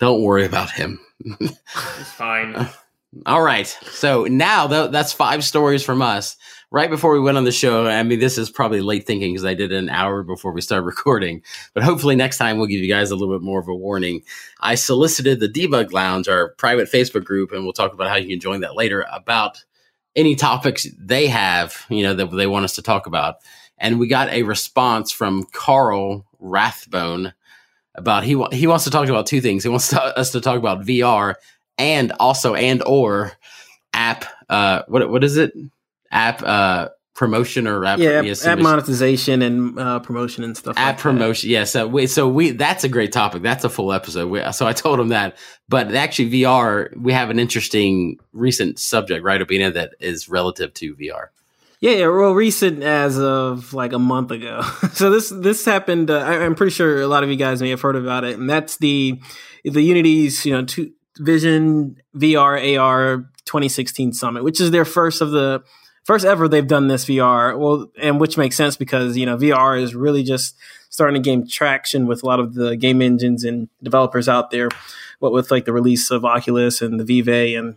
don't worry about him. it's fine. All right. So now tho- that's five stories from us. Right before we went on the show, I mean, this is probably late thinking because I did an hour before we started recording. But hopefully next time we'll give you guys a little bit more of a warning. I solicited the Debug Lounge, our private Facebook group, and we'll talk about how you can join that later about any topics they have, you know, that they want us to talk about. And we got a response from Carl Rathbone about he wa- he wants to talk about two things. He wants to, us to talk about VR and also and or app uh what what is it app uh promotion or app yeah, app, yes, app monetization and uh, promotion and stuff. app like that. promotion yeah so we so we that's a great topic that's a full episode we, so i told him that but actually vr we have an interesting recent subject right Obina, that is relative to vr Yeah, yeah, well, recent as of like a month ago. so this this happened. Uh, I, I'm pretty sure a lot of you guys may have heard about it, and that's the the Unity's you know two, Vision VR AR 2016 Summit, which is their first of the first ever they've done this VR. Well, and which makes sense because you know VR is really just starting to gain traction with a lot of the game engines and developers out there. What with like the release of Oculus and the Vive and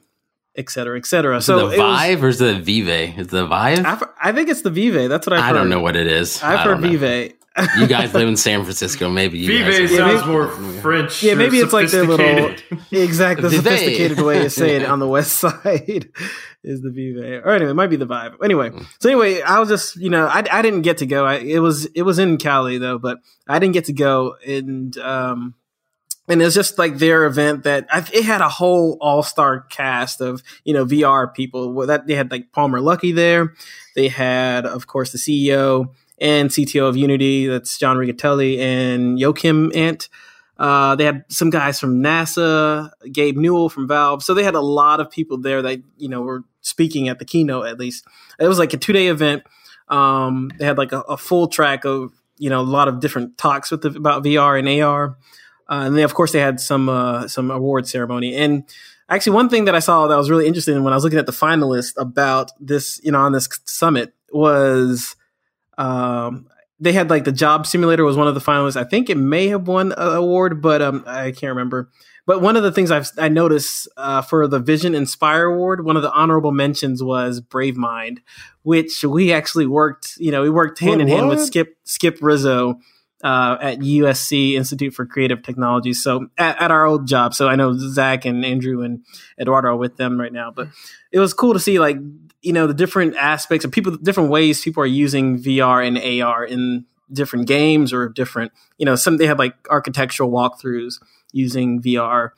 et cetera, et cetera. is So it the it was- vive or is it the vive is it the vive I've, I think it's the Vive. That's what I've i heard. don't know what it is I've I heard. Vive. You guys live in san francisco maybe you Vive guys- sounds maybe- more French. Yeah, or maybe it's like their little exact the sophisticated way to say it on the west side is the Vive. Or anyway, it might be the vibe. Anyway, so anyway, I was just you know I, I didn't get to go. I, it was it was in Cali though, but I didn't get to go and um and it's just like their event that I, it had a whole all star cast of you know VR people. Well, that they had like Palmer Luckey there. They had of course the CEO and CTO of Unity. That's John Riccitiello and Joachim Ante. Uh, they had some guys from NASA, Gabe Newell from Valve. So they had a lot of people there that you know were speaking at the keynote. At least it was like a two day event. Um, they had like a, a full track of you know a lot of different talks with the, about VR and AR. Uh, and then, of course, they had some uh, some award ceremony. And actually, one thing that I saw that was really interesting when I was looking at the finalists about this, you know, on this summit was um, they had like the job simulator was one of the finalists. I think it may have won an award, but um, I can't remember. But one of the things I've I noticed uh, for the Vision Inspire Award, one of the honorable mentions was Brave Mind, which we actually worked. You know, we worked hand in hand with Skip Skip Rizzo uh, at USC Institute for Creative Technology. So at, at our old job. So I know Zach and Andrew and Eduardo are with them right now. But it was cool to see like you know the different aspects of people, different ways people are using VR and AR in different games or different. You know, some they have like architectural walkthroughs using VR.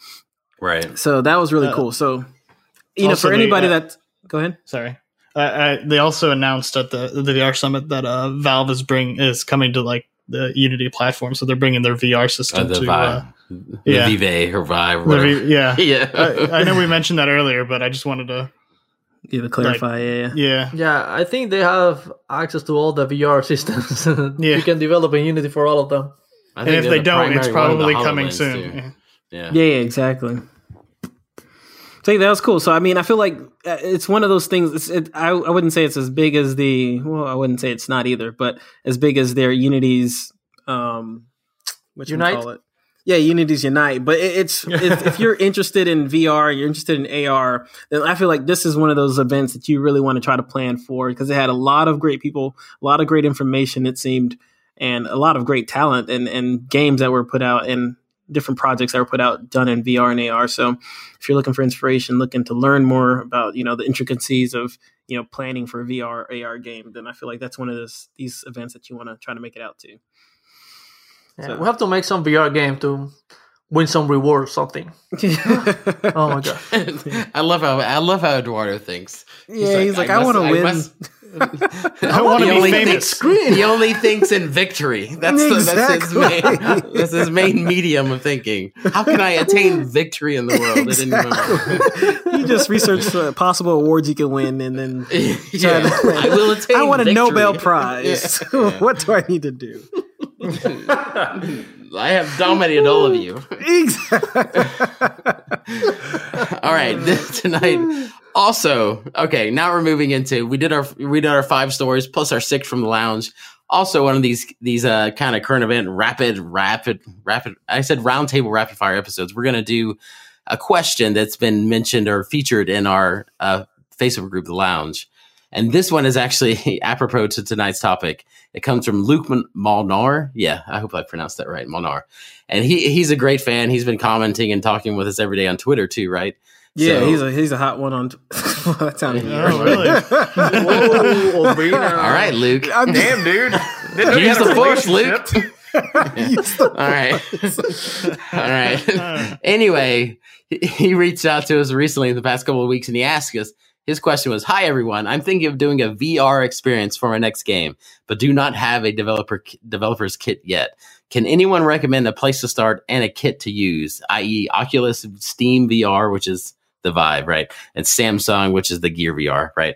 right So that was really Uh, cool. So you know, also for they, anybody uh, that go ahead. Sorry. Uh, uh, they also announced at the the VR summit that uh, Valve is bring is coming to like the Unity platform, so they're bringing their VR uh, system the to. vive Uh, the yeah. vive or vive the. V- yeah, yeah I, I know we mentioned that earlier, but I just wanted to. Yeah, to clarify. yeah, yeah. Yeah, Yeah, I think they have access to all the VR systems. Yeah. you can develop in Unity for all of them. I and if they're the don't, it's primary one of the probably coming soon. Yeah. yeah Yeah, yeah, exactly. So that was cool. So I mean, I feel like uh, it's one of those things. It's, it, I I wouldn't say it's as big as the. Well, I wouldn't say it's not either, but as big as their Unity's. Um, what you Unite? call it? Yeah, Unity's Unite. But it, it's if, if you're interested in VR, you're interested in AR, then I feel like this is one of those events that you really want to try to plan for because it had a lot of great people, a lot of great information. It seemed, and a lot of great talent and and games that were put out and different projects that were put out done in VR and AR. So if you're looking for inspiration, looking to learn more about you know the intricacies of you know planning for a VR AR game, then I feel like that's one of those these events that you want to try to make it out to. Yeah, so. we have to make some VR game to win some reward or something. oh my god! I love how I love how Eduardo thinks. He's yeah, like, he's like, I, I want to win. Must, I want to be famous. Thinks, he only thinks in victory. That's, exactly. the, that's his main. That's his main medium of thinking. How can I attain victory in the world? Exactly. he just researched uh, possible awards you can win, and then yeah, I will attain. I want victory. a Nobel Prize. Yeah. what do I need to do? I have dominated all of you. Exactly. all right, tonight. Also, okay, now we're moving into we did our we did our five stories plus our six from the lounge. Also, one of these these uh kind of current event rapid rapid rapid. I said roundtable rapid fire episodes. We're gonna do a question that's been mentioned or featured in our uh, Facebook group, the Lounge. And this one is actually apropos to tonight's topic. It comes from Luke Molnar. Yeah, I hope I pronounced that right, Molnar. And he he's a great fan. He's been commenting and talking with us every day on Twitter too, right? Yeah, so, he's a he's a hot one on. that sounded oh, really. Whoa, All right, Luke. I'm, Damn, dude. Use the force, Luke. All right. All right. anyway, he reached out to us recently in the past couple of weeks and he asked us his question was, "Hi everyone, I'm thinking of doing a VR experience for my next game, but do not have a developer developer's kit yet. Can anyone recommend a place to start and a kit to use, i.e., Oculus, Steam VR, which is the Vive, right, and Samsung, which is the Gear VR, right?"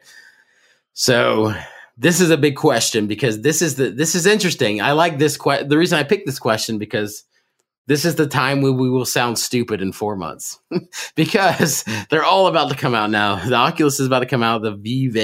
So this is a big question because this is the this is interesting. I like this question. The reason I picked this question because this is the time when we will sound stupid in four months because they're all about to come out now. The Oculus is about to come out. The Vive,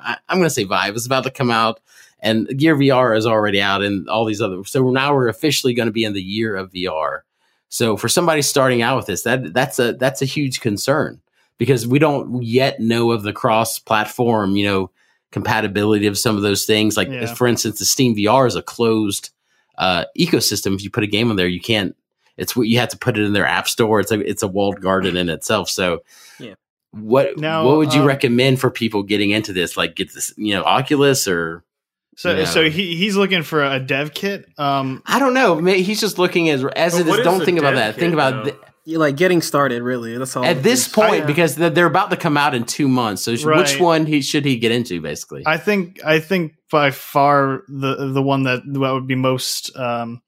I, am going to say Vive, is about to come out, and Gear VR is already out, and all these other. So now we're officially going to be in the year of VR. So for somebody starting out with this, that that's a that's a huge concern because we don't yet know of the cross-platform, you know, compatibility of some of those things. Like yeah. for instance, the Steam VR is a closed uh, ecosystem. If you put a game on there, you can't. It's what you have to put it in their app store. It's a it's a walled garden in itself. So, yeah. What now, what would you um, recommend for people getting into this? Like, get this, you know, Oculus or so, you know. so he he's looking for a dev kit. Um, I don't know. He's just looking as as it is. Don't think about that. Kit, think about th- you like getting started. Really, that's all. At this point, I, because they're about to come out in two months. So, right. which one he should he get into? Basically, I think I think by far the the one that that would be most. Um,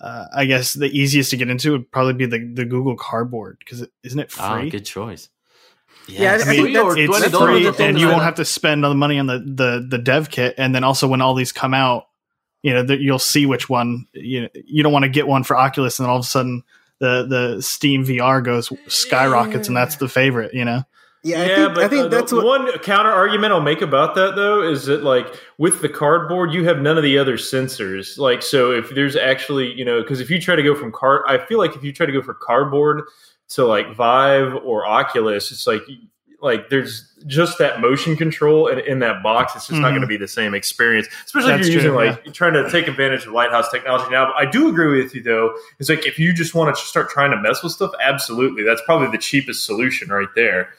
uh, I guess the easiest to get into would probably be the, the Google Cardboard because is isn't it ah, free? Oh, good choice. Yeah, I mean, it's free, and you won't have to spend all the money on the, the the dev kit. And then also, when all these come out, you know, that you'll see which one. You know, you don't want to get one for Oculus, and then all of a sudden, the the Steam VR goes skyrockets, and that's the favorite. You know. Yeah, yeah, think, but I think uh, that's what, one counter argument I'll make about that though is that like with the cardboard, you have none of the other sensors. Like, so if there's actually, you know, because if you try to go from card, I feel like if you try to go for cardboard to like Vive or Oculus, it's like like there's just that motion control and in that box it's just mm-hmm. not going to be the same experience especially That's if you're true, using like yeah. trying to take advantage of lighthouse technology now i do agree with you though it's like if you just want to start trying to mess with stuff absolutely that's probably the cheapest solution right there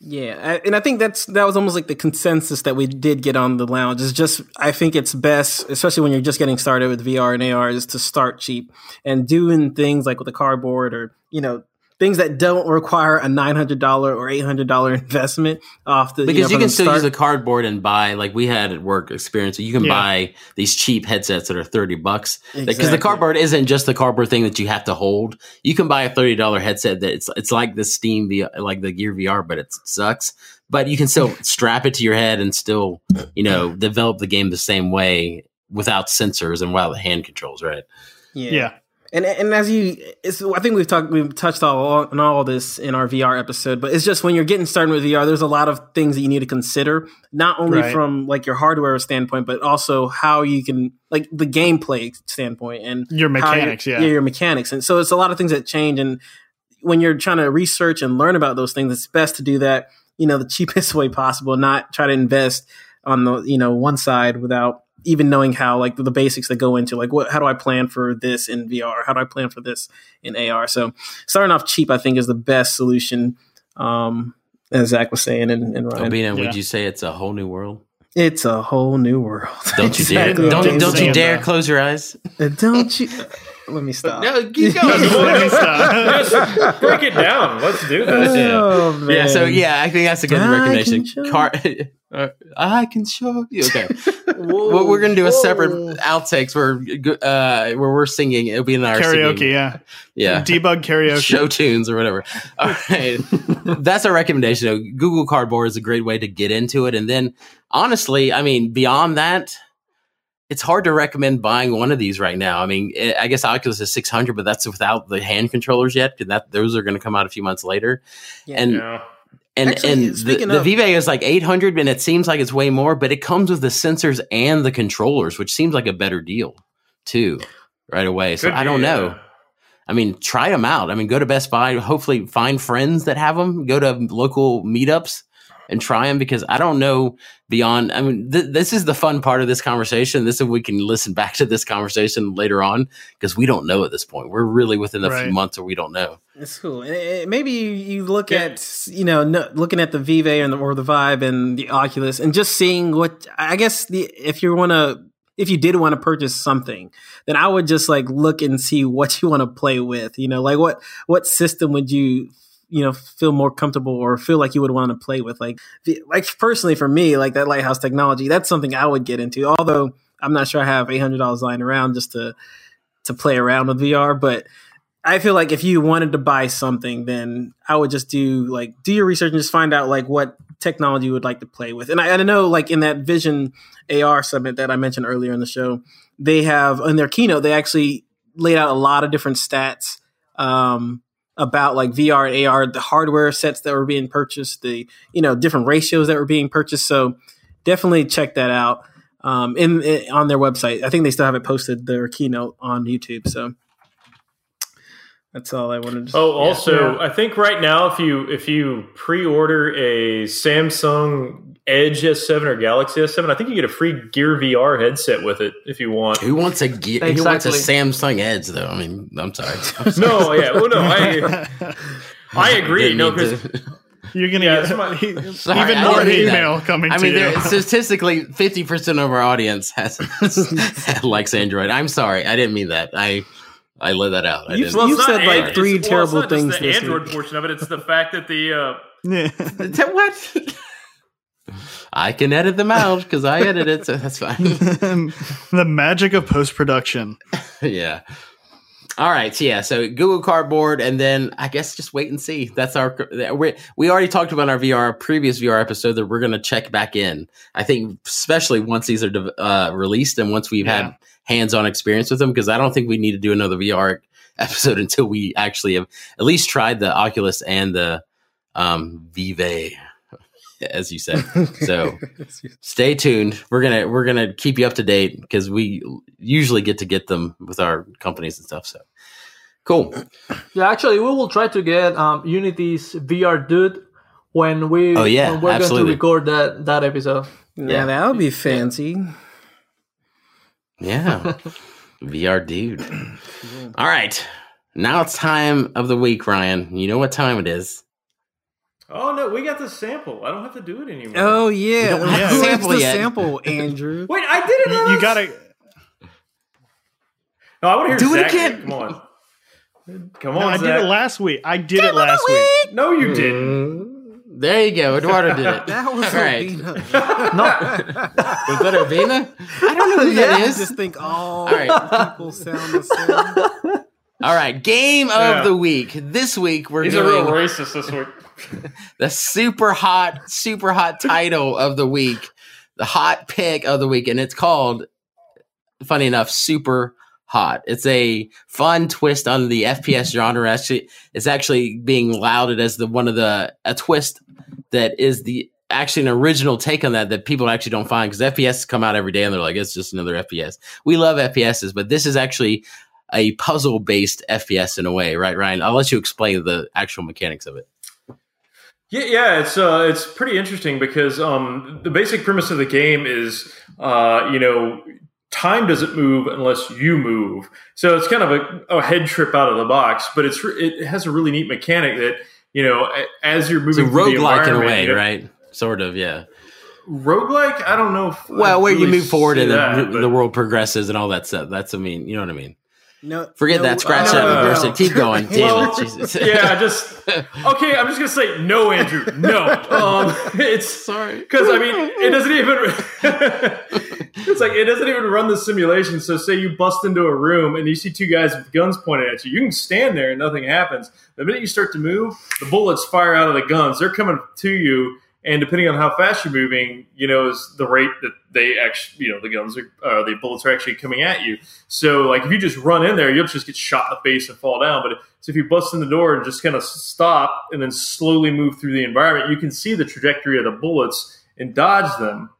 yeah, and I think that's that was almost like the consensus that we did get on the lounge. Is just I think it's best, especially when you're just getting started with VR and AR, is to start cheap and doing things like with the cardboard or you know things that don't require a nine hundred dollar or eight hundred dollar investment off the because you, know, you can still start. use a cardboard and buy like we had at work experience. You can yeah. buy these cheap headsets that are thirty bucks because exactly. the cardboard isn't just the cardboard thing that you have to hold. You can buy a thirty dollar headset that it's it's like the Steam VR, like the Gear VR, but it sucks. But you can still strap it to your head and still you know develop the game the same way without sensors and without the hand controls, right? Yeah. yeah. And and as you, I think we've talked, we've touched all on all this in our VR episode. But it's just when you're getting started with VR, there's a lot of things that you need to consider, not only right. from like your hardware standpoint, but also how you can like the gameplay standpoint and your mechanics, yeah, your mechanics. And so it's a lot of things that change. And when you're trying to research and learn about those things, it's best to do that, you know, the cheapest way possible, not try to invest on the you know one side without even knowing how like the basics that go into like what how do I plan for this in VR? How do I plan for this in AR? So starting off cheap, I think, is the best solution. Um, as Zach was saying, and, and Ryan, Obina, Yeah. would you say it's a whole new world? it's a whole new world. Don't you Exactly dare! what Don't I'm don't you saying. dare close your eyes. Uh, Don't you? Let me stop. No, keep going. Let me stop. Just break it down. Let's do this. Oh, man. Yeah, so yeah, I think that's a good I recommendation. can show Car- uh, I can show you. Okay, well, we're gonna do a separate outtakes where uh, where we're singing. It'll be in our karaoke, singing- yeah. yeah, Debug karaoke. show tunes or whatever. All right, that's a recommendation. though. Google Cardboard is a great way to get into it, and then honestly, I mean, beyond that. It's hard to recommend buying one of these right now. I mean, eh, I guess Oculus is 600, but that's without the hand controllers yet. And that those are going to come out a few months later. Yeah. And Yeah. And Actually, and the, speaking the of- Vive is like 800 and it seems like it's way more but it comes with the sensors and the controllers which seems like a better deal too right away. So Could i don't know. yeah. i mean try them out. I mean go to best buy hopefully find friends that have them go to local meetups and try them because i don't know beyond i mean th- this is the fun part of this conversation this is we can listen back to this conversation later on because we don't know at this point we're really within a Right. few months where we don't know It's cool. And it, maybe you, you look Yeah. at you know no, looking at the Vive and the, or the Vibe and the Oculus and just seeing what I guess the if you want to if you did want to purchase something, then I would just like look and see what you want to play with. You know, like what what system would you you know feel more comfortable or feel like you would want to play with like the, like personally for me like that lighthouse technology that's something i would get into although i'm not sure i have $800 lying around just to to play around with vr but I feel like if you wanted to buy something, then I would just do like do your research and just find out like what technology you would like to play with. And I, I know like in that Vision AR summit that I mentioned earlier in the show, they have in their keynote they actually laid out a lot of different stats um, about like VR and AR, the hardware sets that were being purchased, the you know different ratios that were being purchased. So definitely check that out um, in, in on their website. I think they still have it posted their keynote on YouTube. So. That's all I wanted to Oh, also, Yeah. I think right now, if you if you pre-order a Samsung Edge S7 or Galaxy S7, I think you get a free Gear VR headset with it if you want. who wants a ge- who wants a samsung edge though i mean i'm sorry No, yeah, well, no, I I agree. Didn't No, because You're gonna Yeah, get somebody- Sorry, even more didn't that. email coming I to mean, you. there, statistically, fifty percent of our audience has likes Android. I'm sorry, I didn't mean that. I I let that out. I You- didn't. well, You've said, like, Android- three it's- well, terrible it's not just things The this Android week. portion of it, it's the fact that the uh, what? I can edit them out because I edit it, so that's fine. the magic of post production. yeah. All right. So yeah. So Google Cardboard, and then I guess just wait and see. That's our. We we already talked about our VR previous VR episode that we're going to check back in. I think especially once these are uh, released and once we've had hands on experience with them, because I don't think we need to do another VR episode until we actually have at least tried the Oculus and the um, Vive, as you said. So stay tuned. We're gonna we're gonna keep you up to date because we usually get to get them with our companies and stuff. So cool. Yeah, actually, we will try to get um, Unity's VR dude when we Oh, yeah, when we're absolutely. going to record that that episode. yeah, that would be fancy. Yeah, VR dude. All right, now it's time of the week, Ryan. You know what time it is. Oh no, we got the sample. I don't have to do it anymore. Oh yeah, don't have Who the sample the yet. sample, Andrew. wait, I did it. You, you gotta. No, I want to hear Do it again. Come on, come on. No, I did it last week. I did it last week. No, you didn't. Mm, There you go. Eduardo did it. That was All right. no, Was that Obina? I don't know who that is. I just think all All right. people sound the same. All right, game of Yeah. the week. This week we're He's a real racist this week. the super hot, super hot title of the week, the hot pick of the week, and it's called, funny enough, super hot. It's a fun twist on the FPS genre. Actually, it's actually being lauded as the one of the a twist that is the actually an original take on that that people actually don't find because FPS come out every day and they're like it's just another FPS. We love FPSs, but this is actually a puzzle based FPS in a way, right, Ryan? I'll let you explain the actual mechanics of it. Yeah, yeah, it's uh, it's pretty interesting because um, the basic premise of the game is, uh, you know, time doesn't move unless you move. So it's kind of a, a head trip out of the box, but it's it has a really neat mechanic that you know as you're moving, it's a roguelike in a way, you know, right? Sort of, yeah. Roguelike, I don't know. well, I where really you move forward and that, the, the world progresses and all that stuff. That's I mean, you know what I mean. No, forget no, that. Scratch uh, that. No, reverse no. it. Keep going. Damn well, it, Jesus. yeah, just okay. I'm just gonna say no, Andrew. No. Um, it's sorry because I mean it doesn't even. it's like it doesn't even run the simulation. So say you bust into a room and you see two guys with guns pointed at you. You can stand there and nothing happens. The minute you start to move, the bullets fire out of the guns. They're coming to you and depending on how fast you're moving, you know, is the rate that they actually, you know, the guns are, uh, the bullets are actually coming at you. So, like, if you just run in there, you'll just get shot in the face and fall down. But so if you bust in the door and just kind of stop and then slowly move through the environment, you can see the trajectory of the bullets and dodge them.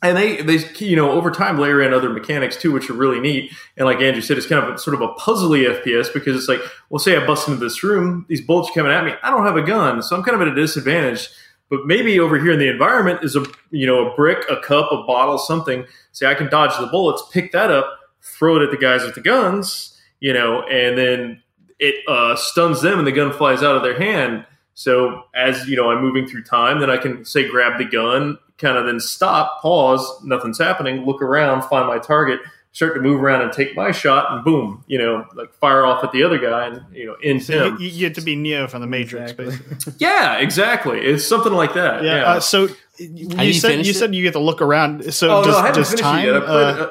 And they, they, you know, over time layer in other mechanics too, which are really neat. And like Andrew said, it's kind of a, sort of a puzzly FPS because it's like, well, say I bust into this room, these bullets are coming at me. I don't have a gun, so I'm kind of at a disadvantage but maybe over here in the environment is a you know a brick, a cup, a bottle, something. Say I can dodge the bullets, pick that up, throw it at the guys with the guns, you know, and then it uh, stuns them and the gun flies out of their hand. So as you know, I'm moving through time, then I can say grab the gun, kind of then stop, pause, nothing's happening, look around, find my target, start to move around and take my shot, and boom, you know, like fire off at the other guy and you know end so him. You, you, get to be Neo from the Matrix, exactly. basically. yeah, exactly. It's something like that. Yeah. yeah. Uh, so you, you said you it? said you get to look around. So oh, does, no, does time? Uh, uh,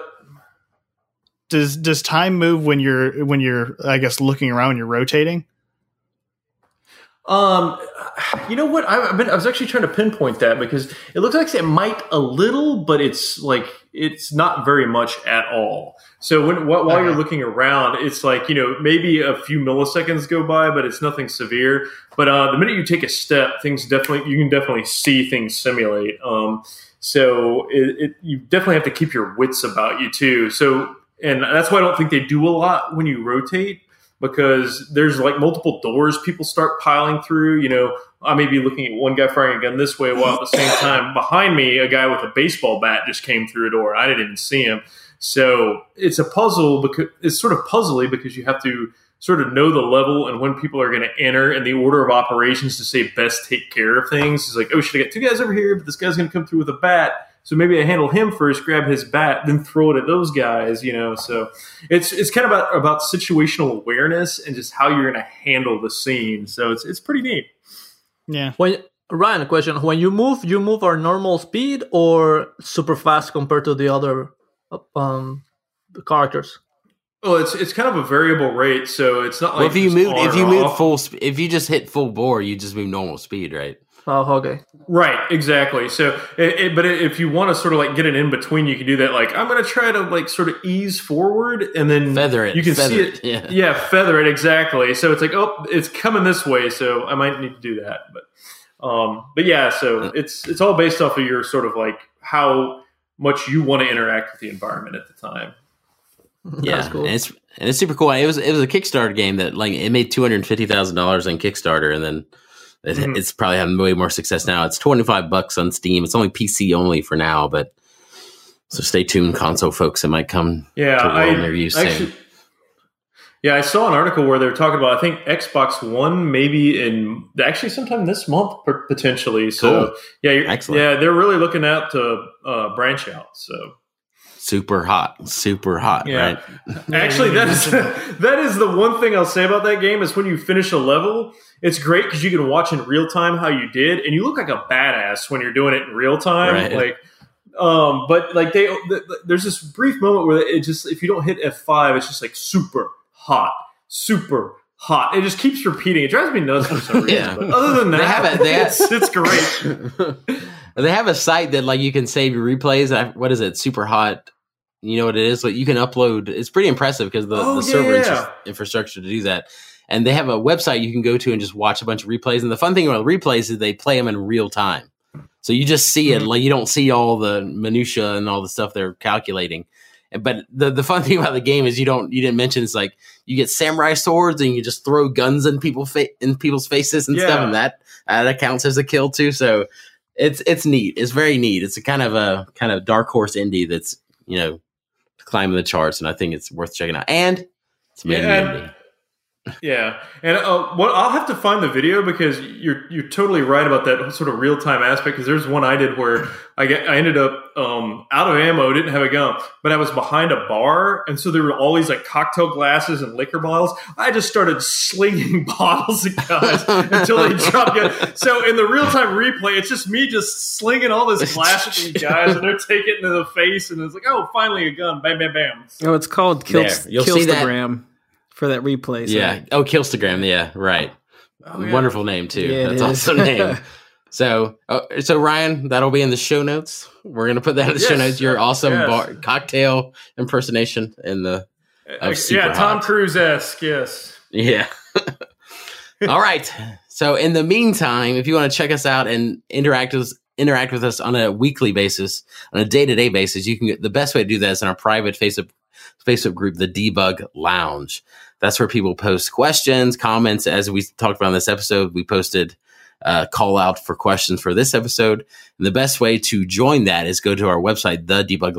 does does time move when you're when you're I guess looking around when you're rotating? Um, you know what? I've been I was actually trying to pinpoint that because it looks like it might a little, but it's like it's not very much at all. So when while uh-huh. you're looking around, it's like you know maybe a few milliseconds go by, but it's nothing severe. But uh, the minute you take a step, things definitely you can definitely see things simulate. Um, so it, it, you definitely have to keep your wits about you too. So and that's why I don't think they do a lot when you rotate because there's like multiple doors people start piling through. You know, I may be looking at one guy firing a gun this way while at the same time behind me, a guy with a baseball bat just came through a door. I didn't even see him. So it's a puzzle because it's sort of puzzly because you have to sort of know the level and when people are going to enter and the order of operations to say best take care of things. It's like, oh, should I get two guys over here? But this guy's going to come through with a bat so maybe I handle him first, grab his bat, then throw it at those guys. You know, so it's it's kind of about about situational awareness and just how you're going to handle the scene. So it's it's pretty neat. Yeah. When Ryan, a question: When you move, you move our normal speed or super fast compared to the other um, characters? Oh, it's it's kind of a variable rate, so it's not like well, if you move if you move off. full sp- if you just hit full bore, you just move normal speed, right? Oh, okay. Right, exactly. So, it, it, but if you want to sort of like get it in between, you can do that. Like, I'm going to try to like sort of ease forward and then feather it. You can feather see it. Yeah. yeah, feather it exactly. So it's like, oh, it's coming this way, so I might need to do that. But, um, but yeah, so it's it's all based off of your sort of like how much you want to interact with the environment at the time. Yeah, cool. and it's and it's super cool. It was it was a Kickstarter game that like it made two hundred fifty thousand dollars on Kickstarter, and then it, mm-hmm. It's probably having way more success now. It's 25 bucks on Steam. It's only PC only for now, but so stay tuned, console folks. It might come yeah, to I, you soon. yeah, I saw an article where they were talking about I think Xbox One maybe in actually sometime this month potentially. So cool. yeah, Excellent. yeah, they're really looking out to uh, branch out. So super hot, super hot, yeah. right? Actually, that is that is the one thing I'll say about that game is when you finish a level, it's great because you can watch in real time how you did, and you look like a badass when you're doing it in real time. Right. Like, um, but like they, there's this brief moment where it just if you don't hit F five, it's just like super hot, super hot. It just keeps repeating. It drives me nuts for some reason. yeah. But other than that, they have a, they it's, it's great. they have a site that like you can save your replays. What is it? Super hot. You know what it is? Like you can upload. It's pretty impressive because the, oh, the yeah, server yeah. infrastructure to do that. And they have a website you can go to and just watch a bunch of replays. And the fun thing about replays is they play them in real time. So you just see it, mm-hmm. like you don't see all the minutia and all the stuff they're calculating. But the the fun thing about the game is you don't you didn't mention it's like you get samurai swords and you just throw guns in people fa- in people's faces and stuff, Yeah. and that that counts as a kill too. So it's it's neat. It's very neat. It's a kind of a kind of dark horse indie that's you know climbing the charts, and I think it's worth checking out. And it's made Yeah, in and- Unity. Yeah, and uh, what I'll have to find the video because you're you're totally right about that sort of real time aspect. Because there's one I did where I get I ended up um, out of ammo, didn't have a gun, but I was behind a bar, and so there were all these like cocktail glasses and liquor bottles. I just started slinging bottles at guys until they dropped. Gun. So in the real time replay, it's just me just slinging all this glass at these guys, and they're taking it into the face, and it's like, oh, finally a gun, bam, bam, bam. Oh, it's called Kill There, you'll see that. Killstagram for that replay. so- Yeah. Oh, Killstagram. Yeah. Right. Oh, yeah. Wonderful name too. Yeah, That's is. awesome name. So, oh, so Ryan, that'll be in the show notes. We're gonna put that in the show notes. Your awesome yes. bar, cocktail impersonation in the Uh, super yeah, Tom. Cruise esque, yes. yeah. All right. So, in the meantime, if you want to check us out and interact with interact with us on a weekly basis, on a day to day basis, you can get the best way to do that is in our private Facebook Facebook group, the Debug Lounge. That's where people post questions, comments. As we talked about in this episode, we posted a call out for questions for this episode. And the best way to join that is go to our website, the debug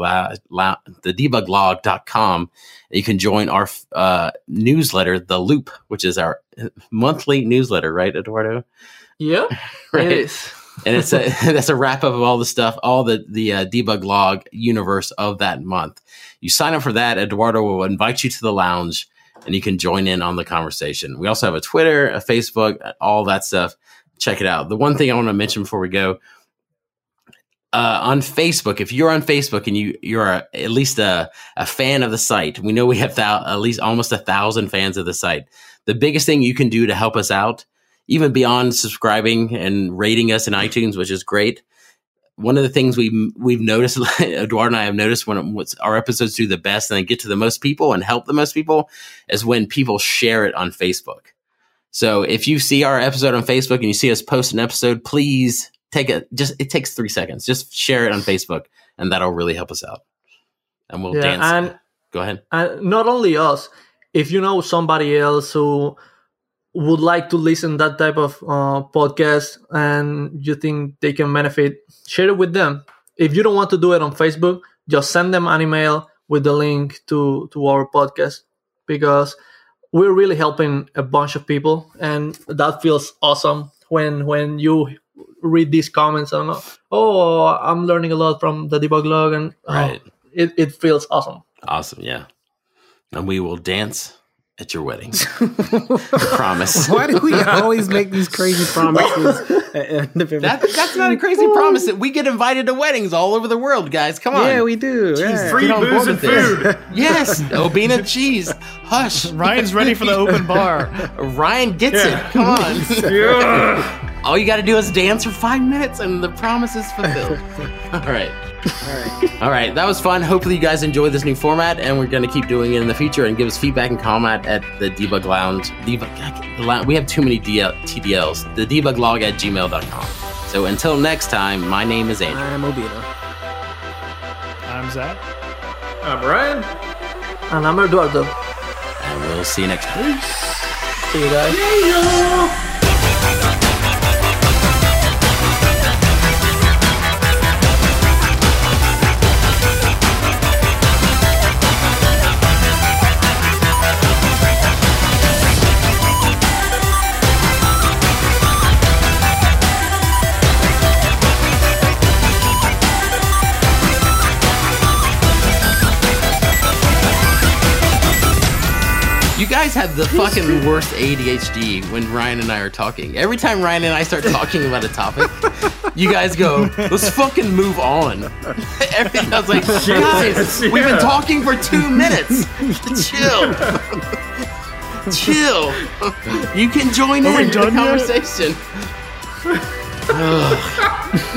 la- the debuglog.com. You can join our uh, newsletter, The Loop, which is our monthly newsletter, right, Eduardo? Yeah, Right. it is. And it's a that's a wrap up of all the stuff, all the the uh, debug log universe of that month. You sign up for that, Eduardo will invite you to the lounge, and you can join in on the conversation. We also have a Twitter, a Facebook, all that stuff. Check it out. The one thing I want to mention before we go. Uh, on Facebook, if you're on Facebook and you you're a, at least a, a fan of the site, we know we have at least almost a thousand fans of the site. The biggest thing you can do to help us out even beyond subscribing and rating us in iTunes, which is great. One of the things we we've noticed, Eduardo and I have noticed when our episodes do the best and they get to the most people and help the most people, is when people share it on Facebook. So if you see our episode on Facebook and you see us post an episode, please take it. Just it takes three seconds. Just share it on Facebook, and that'll really help us out. And we'll Yeah, dance. and Go ahead. and not only us if you know somebody else who would like to listen that type of uh, podcast and you think they can benefit share it with them if you don't want to do it on facebook just send them an email with the link to to our podcast because we're really helping a bunch of people and that feels awesome when when you read these comments and oh i'm learning a lot from the debug log and oh, it, it feels awesome Awesome. Yeah. And we will dance at your wedding. Promise. Why do we always make these crazy promises? at uh, uh, the end of every- That, that's not a crazy promise. That we get invited to weddings all over the world, guys. Come on. yeah, we do. Jeez, yeah. Free booze and with this. food. Yes, Obina cheese. Hush. Ryan's ready for the open bar. Ryan gets Yeah. it. Come on. Yeah. All you got to do is dance for five minutes, and the promise is fulfilled. all right. All right, Alright, that was fun. Hopefully, you guys enjoyed this new format, and we're going to keep doing it in the future. And give us feedback and comment at the debug lounge. Debug, we have too many DL, TDLs. The debug log at gmail.com. So until next time, my name is Andrew. I'm Obito. I'm Zach. I'm Ryan. and i'm eduardo And we'll see you next time. see you guys You guys have the fucking worst ADHD when Ryan and I are talking. Every time Ryan and I start talking about a topic, you guys go, let's fucking move on. Everything I was like, guys, we've been talking for two minutes. Chill. Chill. You can join Are in the conversation.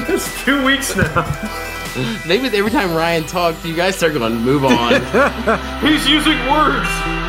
It's two weeks now. Maybe every time Ryan talks, you guys start going, move on. He's using words.